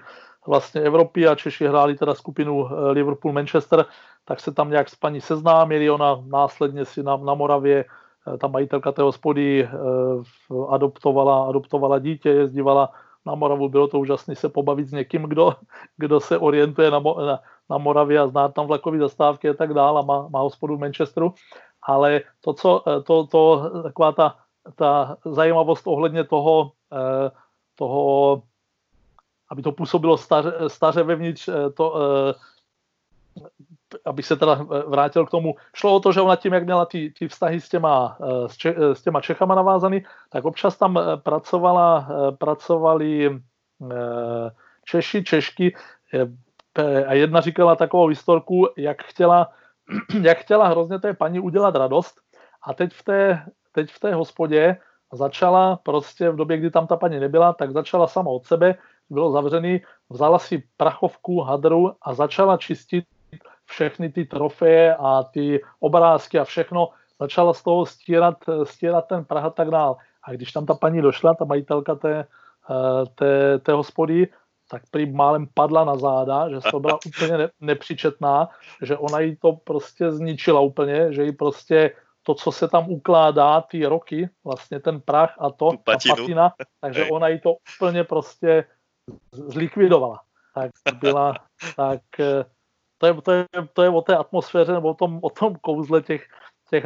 vlastně Evropy a Češi hráli teda skupinu eh, Liverpool-Manchester, tak se tam nějak s paní seznámili, ona následně si na, na Moravě, eh, ta majitelka té hospody adoptovala, adoptovala dítě, jezdívala na Moravu, bylo to úžasné se pobavit s někým, kdo, kdo se orientuje na, na, na Moravě a zná tam vlakové zastávky a tak dále a má, má hospodu v Manchesteru. Ale to, co, to, to taková ta, ta zajímavost ohledně toho, toho aby to působilo staře, staře vevnitř, eh, to, eh, aby se teda vrátil k tomu. Šlo o to, že ona tím, jak měla ty, ty vztahy s těma, eh, s, Če, s těma Čechama navázaný, tak občas tam pracovala, pracovali Češi, Češky a jedna říkala takovou historku, jak chtěla, jak chtěla hrozně té paní udělat radost a teď v té, teď v té hospodě začala prostě v době, kdy tam ta paní nebyla, tak začala sama od sebe bylo zavřený, vzala si prachovku, hadru a začala čistit všechny ty trofeje a ty obrázky a všechno. Začala z toho stírat, stírat ten prach a tak dál. A když tam ta paní došla, ta majitelka té, eh, té, té hospody, tak prý málem padla na záda, že to byla úplně ne, nepřičetná, že ona jí to prostě zničila úplně, že jí prostě to, co se tam ukládá, ty roky, vlastně ten prach a to, ta patina, takže ona jí to úplně prostě zlikvidovala. Tak byla, tak eh, to je, to, je, to je o té atmosféře nebo o tom, o tom kouzle těch, těch,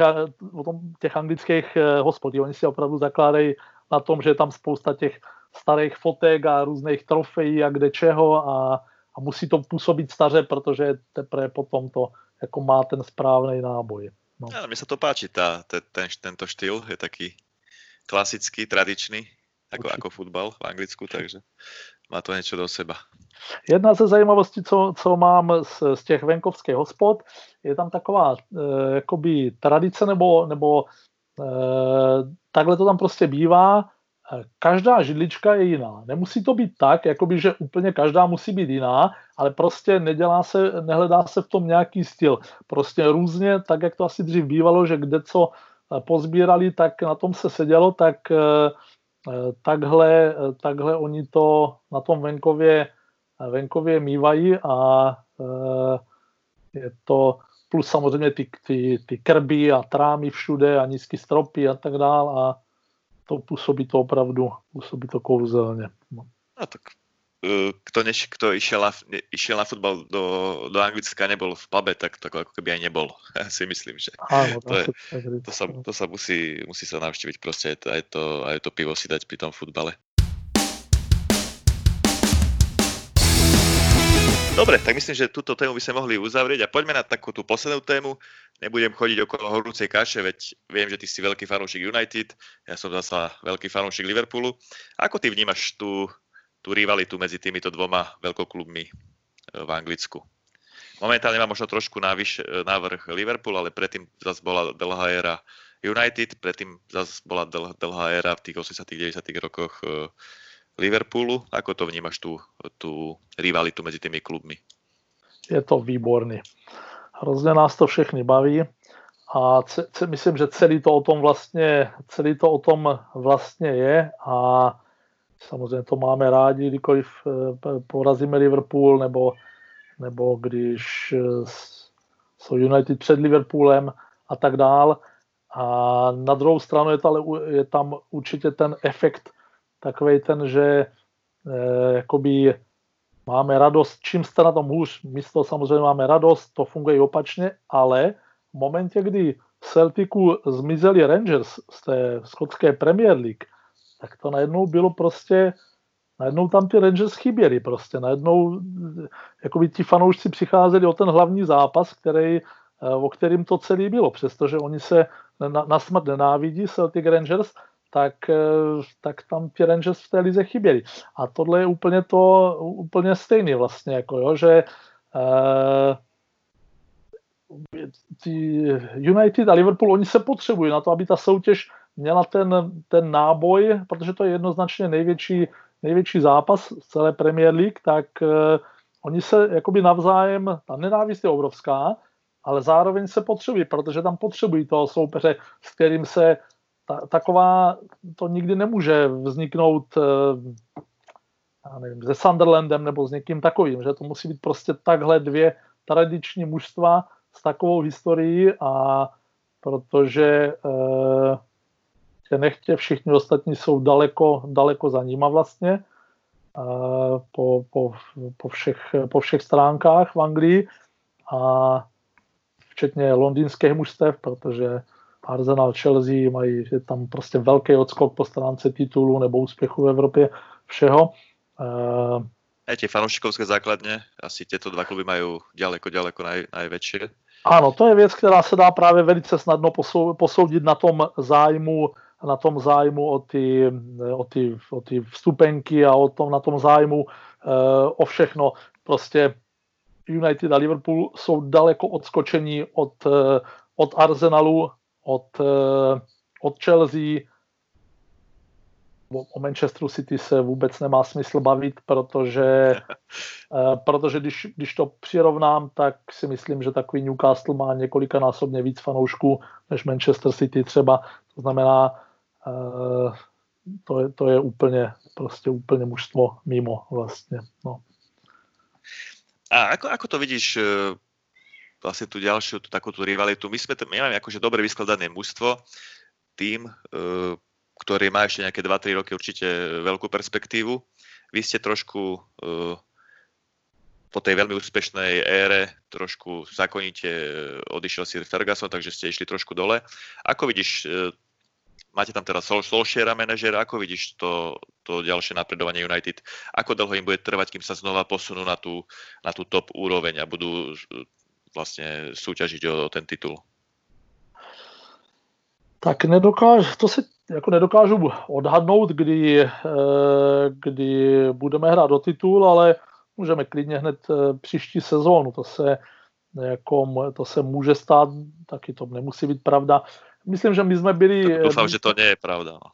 o tom, těch anglických eh, hospodí. Oni si opravdu zakládají na tom, že je tam spousta těch starých fotek a různých trofejí a kde čeho a, a musí to působit staře, protože teprve potom to jako má ten správný náboj. No. Ja, mne sa to páči, tá, ten, ten, tento štýl je taký klasický, tradičný, ako, ako futbal v Anglicku, takže má to něco do seba. Jedna ze zajímavostí, co, co mám z, z těch venkovských hospod, je tam taková e, jakoby tradice nebo, nebo e, takhle to tam prostě bývá. Každá židlička je jiná. Nemusí to být tak, jakoby, že úplně každá musí být jiná, ale prostě nedělá se, nehledá se v tom nějaký styl. Prostě různě, tak jak to asi dřív bývalo, že kde co pozbírali, tak na tom se sedělo, tak e, Eh, takhle, eh, takhle oni to na tom venkově, eh, venkově mývají a je to plus samozřejmě ty, ty, ty krby a trámy všude a nízké stropy a tak dál a to působí to opravdu, působí to kouzelně. No. no tak kto, než, kto išiel, na, išiel na futbal do, do Anglicka, nebol v pube, tak, tak ako keby aj nebol. Ja si myslím, že Áno, to, je, to, sa, to sa musí, musí sa navštíviť proste aj to, aj, to, aj to pivo si dať pri tom futbale. Dobre, tak myslím, že túto tému by sme mohli uzavrieť a poďme na takú tú poslednú tému. Nebudem chodiť okolo horúcej kaše, veď viem, že ty si veľký fanúšik United, ja som zasa veľký fanúšik Liverpoolu. Ako ty vnímaš tú tú rivalitu medzi týmito dvoma veľkoklubmi e, v Anglicku. Momentálne má možno trošku návyš, e, návrh Liverpool, ale predtým zase bola dlhá éra United, predtým zase bola dl, dlhá éra v tých 80 90 rokoch e, Liverpoolu. Ako to vnímaš tú, tú rivalitu mezi tými klubmi? Je to výborný. Hrozně nás to všechny baví a ce, ce, myslím, že celý to o tom vlastně, celý to o tom vlastně je a Samozřejmě to máme rádi, kdykoliv eh, porazíme Liverpool, nebo, nebo když eh, jsou United před Liverpoolem a tak dál. A na druhou stranu je, to, ale, je tam určitě ten efekt takový ten, že eh, jakoby máme radost, čím jste na tom hůř, toho samozřejmě máme radost, to funguje i opačně, ale v momentě, kdy Celticu zmizeli Rangers z té skotské Premier League, tak to najednou bylo prostě, najednou tam ty Rangers chyběli prostě, najednou jakoby ti fanoušci přicházeli o ten hlavní zápas, který, eh, o kterým to celé bylo, přestože oni se na, na smrt nenávidí, Celtic Rangers, tak, eh, tak tam ti Rangers v té lize chyběli. A tohle je úplně to, úplně stejný vlastně, jako jo, že uh, United a Liverpool, oni se potřebují na to, aby ta soutěž měla ten, ten náboj, protože to je jednoznačně největší, největší zápas z celé Premier League, tak uh, oni se jakoby navzájem, ta nenávist je obrovská, ale zároveň se potřebují, protože tam potřebují toho soupeře, s kterým se ta, taková, to nikdy nemůže vzniknout uh, já nevím, se Sunderlandem nebo s někým takovým, že to musí být prostě takhle dvě tradiční mužstva s takovou historií a protože eh, tě nechtě všichni ostatní jsou daleko, daleko za nima vlastně po, po, po, všech, po všech stránkách v Anglii a včetně londýnských mužstev, protože Arsenal, Chelsea mají je tam prostě velký odskok po stránce titulu nebo úspěchu v Evropě, všeho. Aj tie fanoušikovské základně, asi tyto dva kluby mají daleko, daleko naj, největší. Ano, to je věc, která se dá právě velice snadno posoudit na tom zájmu na tom zájmu o ty, o ty, o ty vstupenky a o tom, na tom zájmu uh, o všechno. Prostě United a Liverpool jsou daleko odskočení od, uh, od Arsenalu, od, uh, od Chelsea, o Manchesteru City se vůbec nemá smysl bavit, protože, protože když, když to přirovnám, tak si myslím, že takový Newcastle má několikanásobně víc fanoušků než Manchester City třeba. To znamená, Eh, to je, to je úplně, prostě úplně mužstvo mimo vlastně. No. A ako, ako to vidíš eh, vlastne tú ďalšiu, tú takú tú rivalitu? My sme, my máme akože dobre vyskladané mužstvo, tým, eh, ktorý má ešte nejaké 2-3 roky určite veľkú perspektívu. Vy ste trošku po tej veľmi úspešnej ére trošku zakonite odišiel si Ferguson, takže ste išli trošku dole. Ako vidíš máte tam teda Sol, Solskjaera manažera, ako vidíš to, to ďalšie napredovanie United? Ako dlho im bude trvať, kým sa znova posunú na tú, na tú top úroveň a budú vlastně soutěžit o ten titul? Tak nedokáž, to si jako nedokážu odhadnout, kdy, eh, kdy budeme hrát o titul, ale můžeme klidně hned eh, příští sezónu. To se, jako, to se může stát, taky to nemusí být pravda myslím, že my jsme byli... Doufám, že to nie je pravda. No,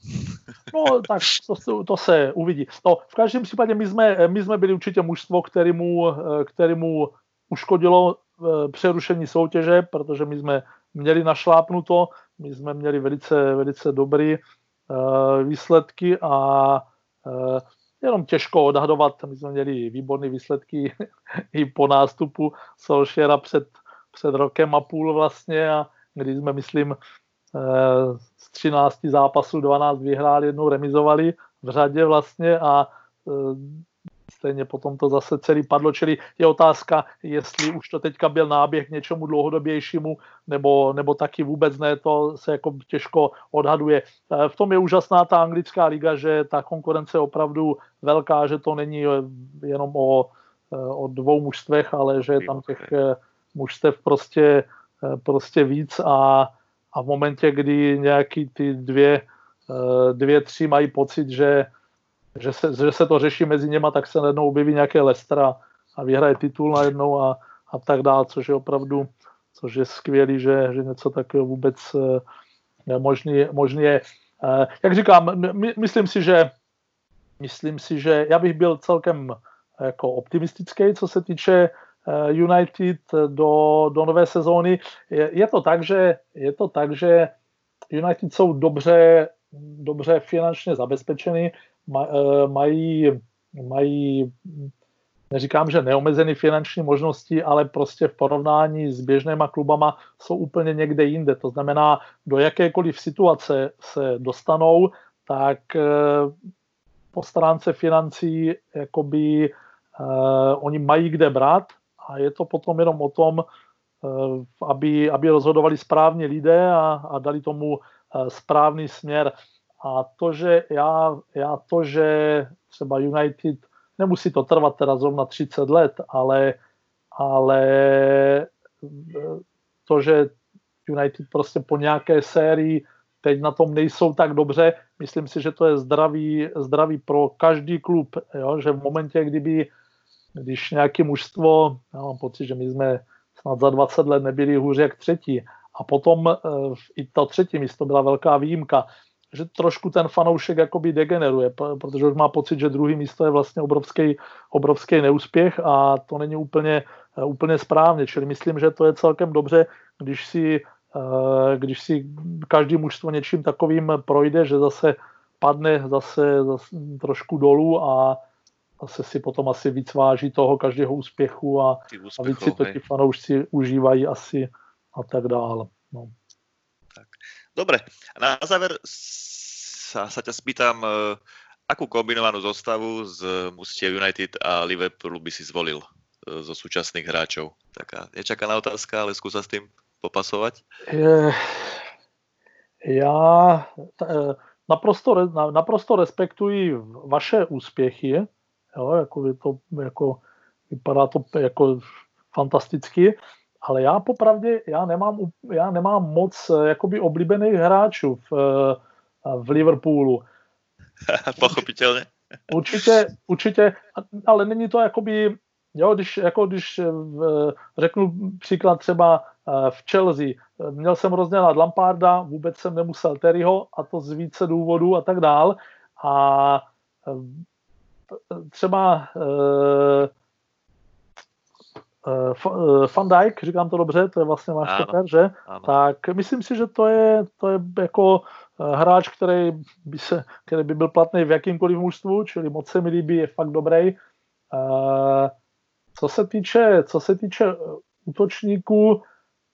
no tak to, to se uvidí. No, v každém případě my jsme, my jsme byli určitě mužstvo, kterému, kterému uškodilo eh, přerušení soutěže, protože my jsme měli našlápnuto, my jsme měli velice, velice dobrý výsledky a jenom těžko odhadovat, my jsme měli výborné výsledky i po nástupu Solšera před, před rokem a půl vlastně a kdy jsme, myslím, z 13 zápasů 12 vyhráli, jednou remizovali v řadě vlastně a e, stejně potom to zase celý padlo, čili je otázka, jestli už to teďka byl náběh k něčemu dlouhodobějšímu, nebo, nebo taky vůbec ne, to se jako těžko odhaduje. E, v tom je úžasná ta anglická liga, že ta konkurence je opravdu velká, že to není jenom o, e, o dvou mužstvech, ale že je tam těch mužstev prostě, prostě víc a a v momentě, kdy nějaký ty dvě, eh, dvě tři mají pocit, že, že, se, že se to řeší mezi něma, tak se najednou objeví nějaké Lestra a vyhraje titul najednou a, a tak dále, což je opravdu což je skvělý, že, že něco takového vůbec eh, možný, možný je. Eh, jak říkám, my, myslím si, že myslím si, že já bych byl celkem jako optimistický, co se týče United do, do nové sezóny. Je, je, to tak, že, je to tak, že United jsou dobře, dobře finančně zabezpečeny, eh, mají, mají neříkám, že neomezený finanční možnosti, ale prostě v porovnání s běžnýma klubama jsou úplně někde jinde. To znamená, do jakékoliv situace se dostanou, tak eh, po stránce financí jakoby uh, oni mají kde brát a je to potom jenom o tom, eh, aby, aby rozhodovali správně lidé a, a dali tomu eh, správný směr. A to, že já, já to, že třeba United, nemusí to trvat teda zrovna 30 let, ale, ale eh, to, že United prostě po nějaké sérii teď na tom nejsou tak dobře, myslím si, že to je zdravý, zdravý pro každý klub, jo? že v momentě, kdyby když nějaké mužstvo, já mám pocit, že my jsme snad za 20 let nebyli hůř jak třetí. A potom e, i to třetí místo byla velká výjimka, že trošku ten fanoušek jakoby degeneruje, protože už má pocit, že druhý místo je vlastně obrovský, obrovský neúspěch a to není úplně, e, úplně správně. Čili myslím, že to je celkem dobře, když si, e, když si každý mužstvo něčím takovým projde, že zase padne zase, zase trošku dolů a zase si potom asi víc váží toho každého úspěchu a, a víc si to ti fanoušci užívají asi a tak dále. No. Tak. Dobre, na záver sa, sa ťa spýtam, uh, akú kombinovanú zostavu z Mustie United a Liverpoolu by si zvolil uh, zo súčasných hráčov? Taká nečakaná otázka, ale skúsa s tým popasovať. Je, já naprosto, naprosto respektuji vaše úspěchy, jo, jako, je to, jako, vypadá to jako fantasticky, ale já popravdě, já nemám, já nemám moc jakoby oblíbených hráčů v, v Liverpoolu. Pochopitelně. Určitě, určitě, ale není to jakoby, jo, když, jako když řeknu příklad třeba eh, v Chelsea, měl jsem rozdělat Lamparda, vůbec jsem nemusel Terryho a to z více důvodů a tak dál a eh, třeba uh, uh, Van Dijk, říkám to dobře, to je vlastně váš stoper, že? Ano. Tak myslím si, že to je, to je jako hráč, který by, se, který by byl platný v jakýmkoliv mužstvu, čili moc se mi líbí, je fakt dobrý. Uh, co se týče, co se týče útočníků,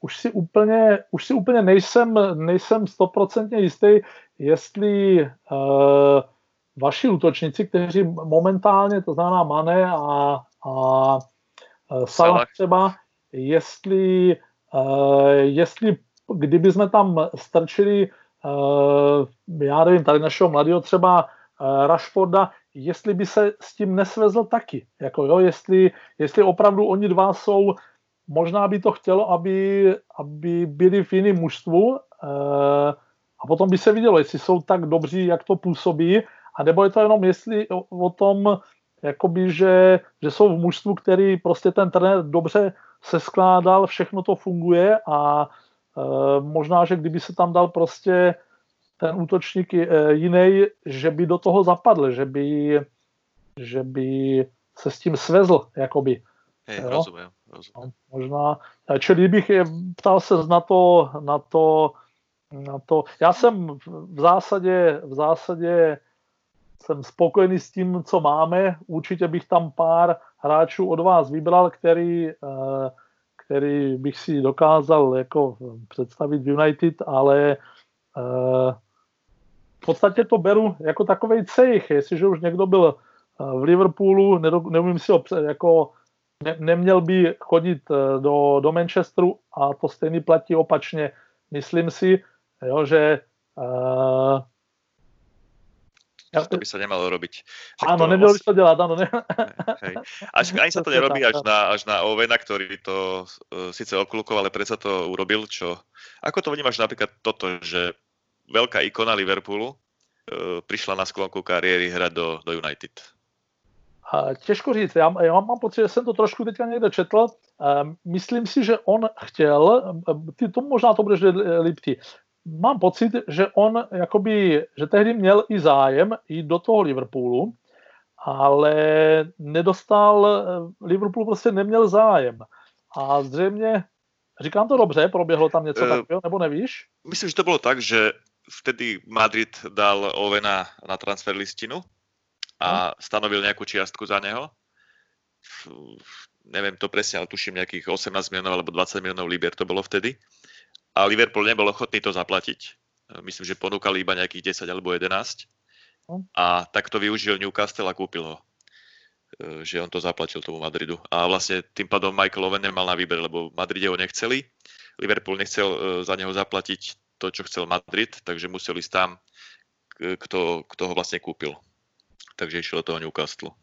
už si úplně, už si úplně nejsem, nejsem stoprocentně jistý, jestli uh, vaši útočníci, kteří momentálně, to znamená Mane a, a Salah třeba, jestli, uh, jestli kdyby jsme tam strčili, uh, já nevím, tady našeho mladého třeba uh, Rashforda, jestli by se s tím nesvezl taky. Jako jo, jestli, jestli opravdu oni dva jsou, možná by to chtělo, aby, aby byli v jiném mužstvu uh, a potom by se vidělo, jestli jsou tak dobří, jak to působí, a nebo je to jenom jestli o, o tom, jakoby, že, že jsou v mužstvu, který prostě ten trenér dobře se skládal, všechno to funguje a e, možná, že kdyby se tam dal prostě ten útočník e, jiný, že by do toho zapadl, že by, že by se s tím svezl, jakoby. Hej, rozumím, rozumím. No, možná, e, čili bych je, ptal se na to, na to, na to, já jsem v zásadě, v zásadě jsem spokojený s tím, co máme. Určitě bych tam pár hráčů od vás vybral, který, eh, který bych si dokázal jako představit v United, ale eh, v podstatě to beru jako takový cejch. Jestliže už někdo byl eh, v Liverpoolu, neumím si ho jako ne, neměl by chodit do, do Manchesteru a to stejný platí opačně. Myslím si, jo, že Ja, to by sa nemalo robiť. Však áno, nemělo by to dělat, áno. Ne. Hej. Až, ani sa to nerobí až na, až na Ovena, ktorý to uh, síce oklukoval, ale predsa to urobil, čo... Ako to vnímaš napríklad toto, že veľká ikona Liverpoolu uh, prišla na sklonku kariéry hrať do, do United? Těžko říct, já, já mám pocit, že jsem to trošku teďka někde četl. Myslím si, že on chtěl, ty to možná to budeš líp ty, mám pocit, že on jakoby, že tehdy měl i zájem jít do toho Liverpoolu, ale nedostal, Liverpool prostě neměl zájem. A zřejmě, říkám to dobře, proběhlo tam něco uh, takového, nebo nevíš? Myslím, že to bylo tak, že vtedy Madrid dal Ovena na transfer listinu a hmm. stanovil nějakou čiastku za něho. Nevím to presne, ale tuším nejakých 18 miliónov alebo 20 miliónov libier to bolo vtedy a Liverpool nebol ochotný to zaplatiť. Myslím, že ponúkali iba nejakých 10 alebo 11. No. A tak to využil Newcastle a kúpil ho. E, že on to zaplatil tomu Madridu. A vlastne tým pádom Michael Owen nemal na výber, lebo Madride ho nechceli. Liverpool nechcel e, za neho zaplatiť to, čo chcel Madrid, takže musel ísť tam, kto, kto ho vlastne kúpil. Takže išiel do toho Newcastle.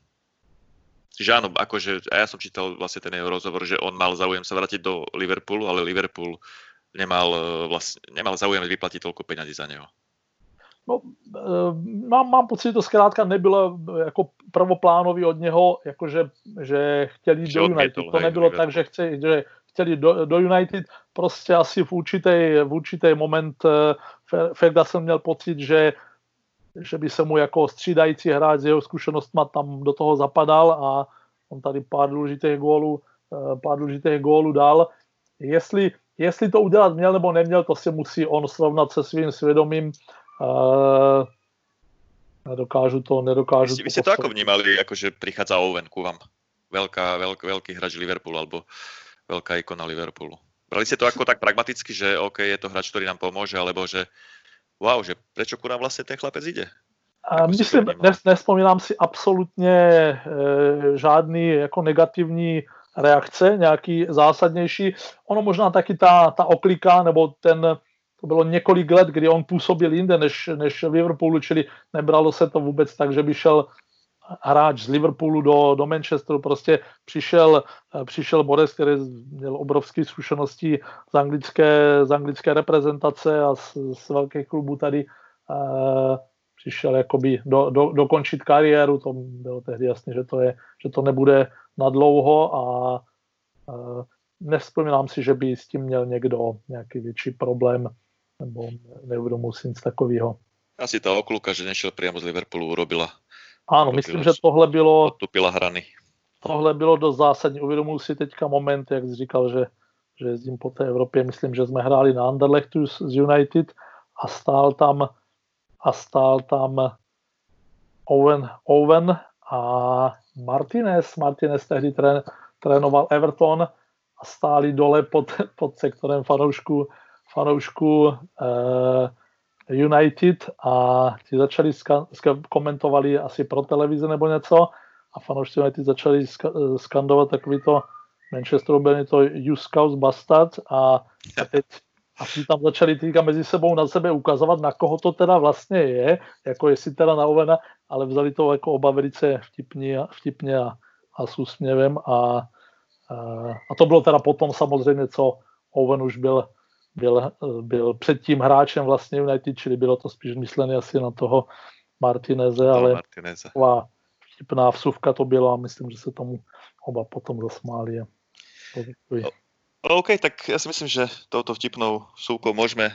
Čiže áno, akože, a ja som čítal vlastne ten jeho rozhovor, že on mal záujem sa vrátiť do Liverpoolu, ale Liverpool nemal, e, vlastne, nemal záujem vyplatit toľko peňazí za něho. No, e, mám, mám pocit, že to zkrátka nebylo jako prvoplánový od něho, jakože že chtěli že do United. To nebylo tak, že, chce, že chtěli do, do United. Prostě asi v určitý, v určitý moment e, Ferguson měl pocit, že že by se mu jako střídající hráč s jeho zkušenostma tam do toho zapadal a on tady pár důležitých gólů, pár důležitých gólů dal. Jestli, jestli to udělat měl nebo neměl, to si musí on srovnat se svým svědomím. Uh, Nedokážu to, nedokážu vy, to. Vy ste to ako vnímali, akože prichádza Owen ku vám? Veľká, veľk, veľký hráč Liverpoolu, alebo veľká ikona Liverpoolu. Brali ste to ako tak pragmaticky, že OK, je to hráč, ktorý nám pomôže, alebo že wow, že prečo ku nám vlastne ten chlapec ide? A myslím, nes, nespomínám si absolutně e, žádný jako negativní reakce, nějaký zásadnější. Ono možná taky ta, ta oklika, nebo ten, to bylo několik let, kdy on působil jinde než, než v Liverpoolu, čili nebralo se to vůbec tak, že by šel hráč z Liverpoolu do, do Manchesteru. Prostě přišel, přišel Boris, který měl obrovské zkušenosti z anglické, z anglické reprezentace a z, z velkých klubů tady. Přišel jakoby do, do, dokončit kariéru, to bylo tehdy jasné, že to, je, že to nebude na dlouho a uh, nevzpomínám si, že by s tím měl někdo nějaký větší problém, nebo neuvědomil si nic takového. Asi ta okluka, že nešel přímo z Liverpoolu, urobila ano, myslím, že tohle bylo... Odtupila hrany. Tohle bylo dost zásadní. Uvědomuji si teďka moment, jak jsi říkal, že, že jezdím po té Evropě. Myslím, že jsme hráli na Anderlechtu z United a stál tam a stál tam Owen, Owen a Martinez. Martinez tehdy trén, trénoval Everton a stáli dole pod, pod sektorem fanoušku, fanoušku eh, United a ti začali ska, ska, komentovali asi pro televizi nebo něco a fanoušci United začali ska, skandovat takový to Manchester byl to Juskaus Bastard a, a teď a si tam začali týka mezi sebou na sebe ukazovat, na koho to teda vlastně je, jako jestli teda na Ovena, ale vzali to jako oba velice vtipně, vtipně a, a s úsměvem a, a, a to bylo teda potom samozřejmě, co Owen už byl byl, byl předtím hráčem vlastně United, čili bylo to spíš myslené asi na toho Martineze, ale Martineze. taková vtipná vsuvka to byla a myslím, že se tomu oba potom zasmáli. OK, tak ja si myslím, že touto vtipnou súkou môžeme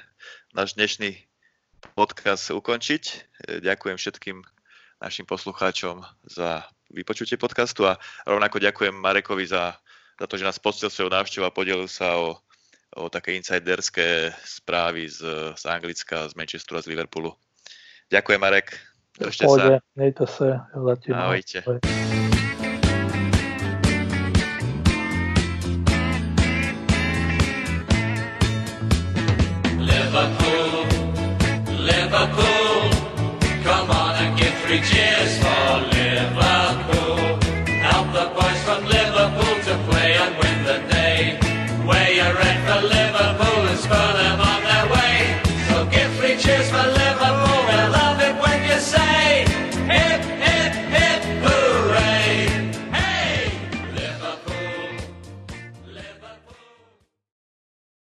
náš dnešný podcast ukončiť. Ďakujem všetkým našim poslucháčom za vypočutie podcastu a rovnako ďakujem Marekovi za, za to, že nás poctil svojou návštevou a podelil sa o o také insiderské správy z, z Anglicka, z Manchesteru a z Liverpoolu. Ďakujem, Marek. Držte sa. Mějte se. Zatím. Ahojte. Liverpool,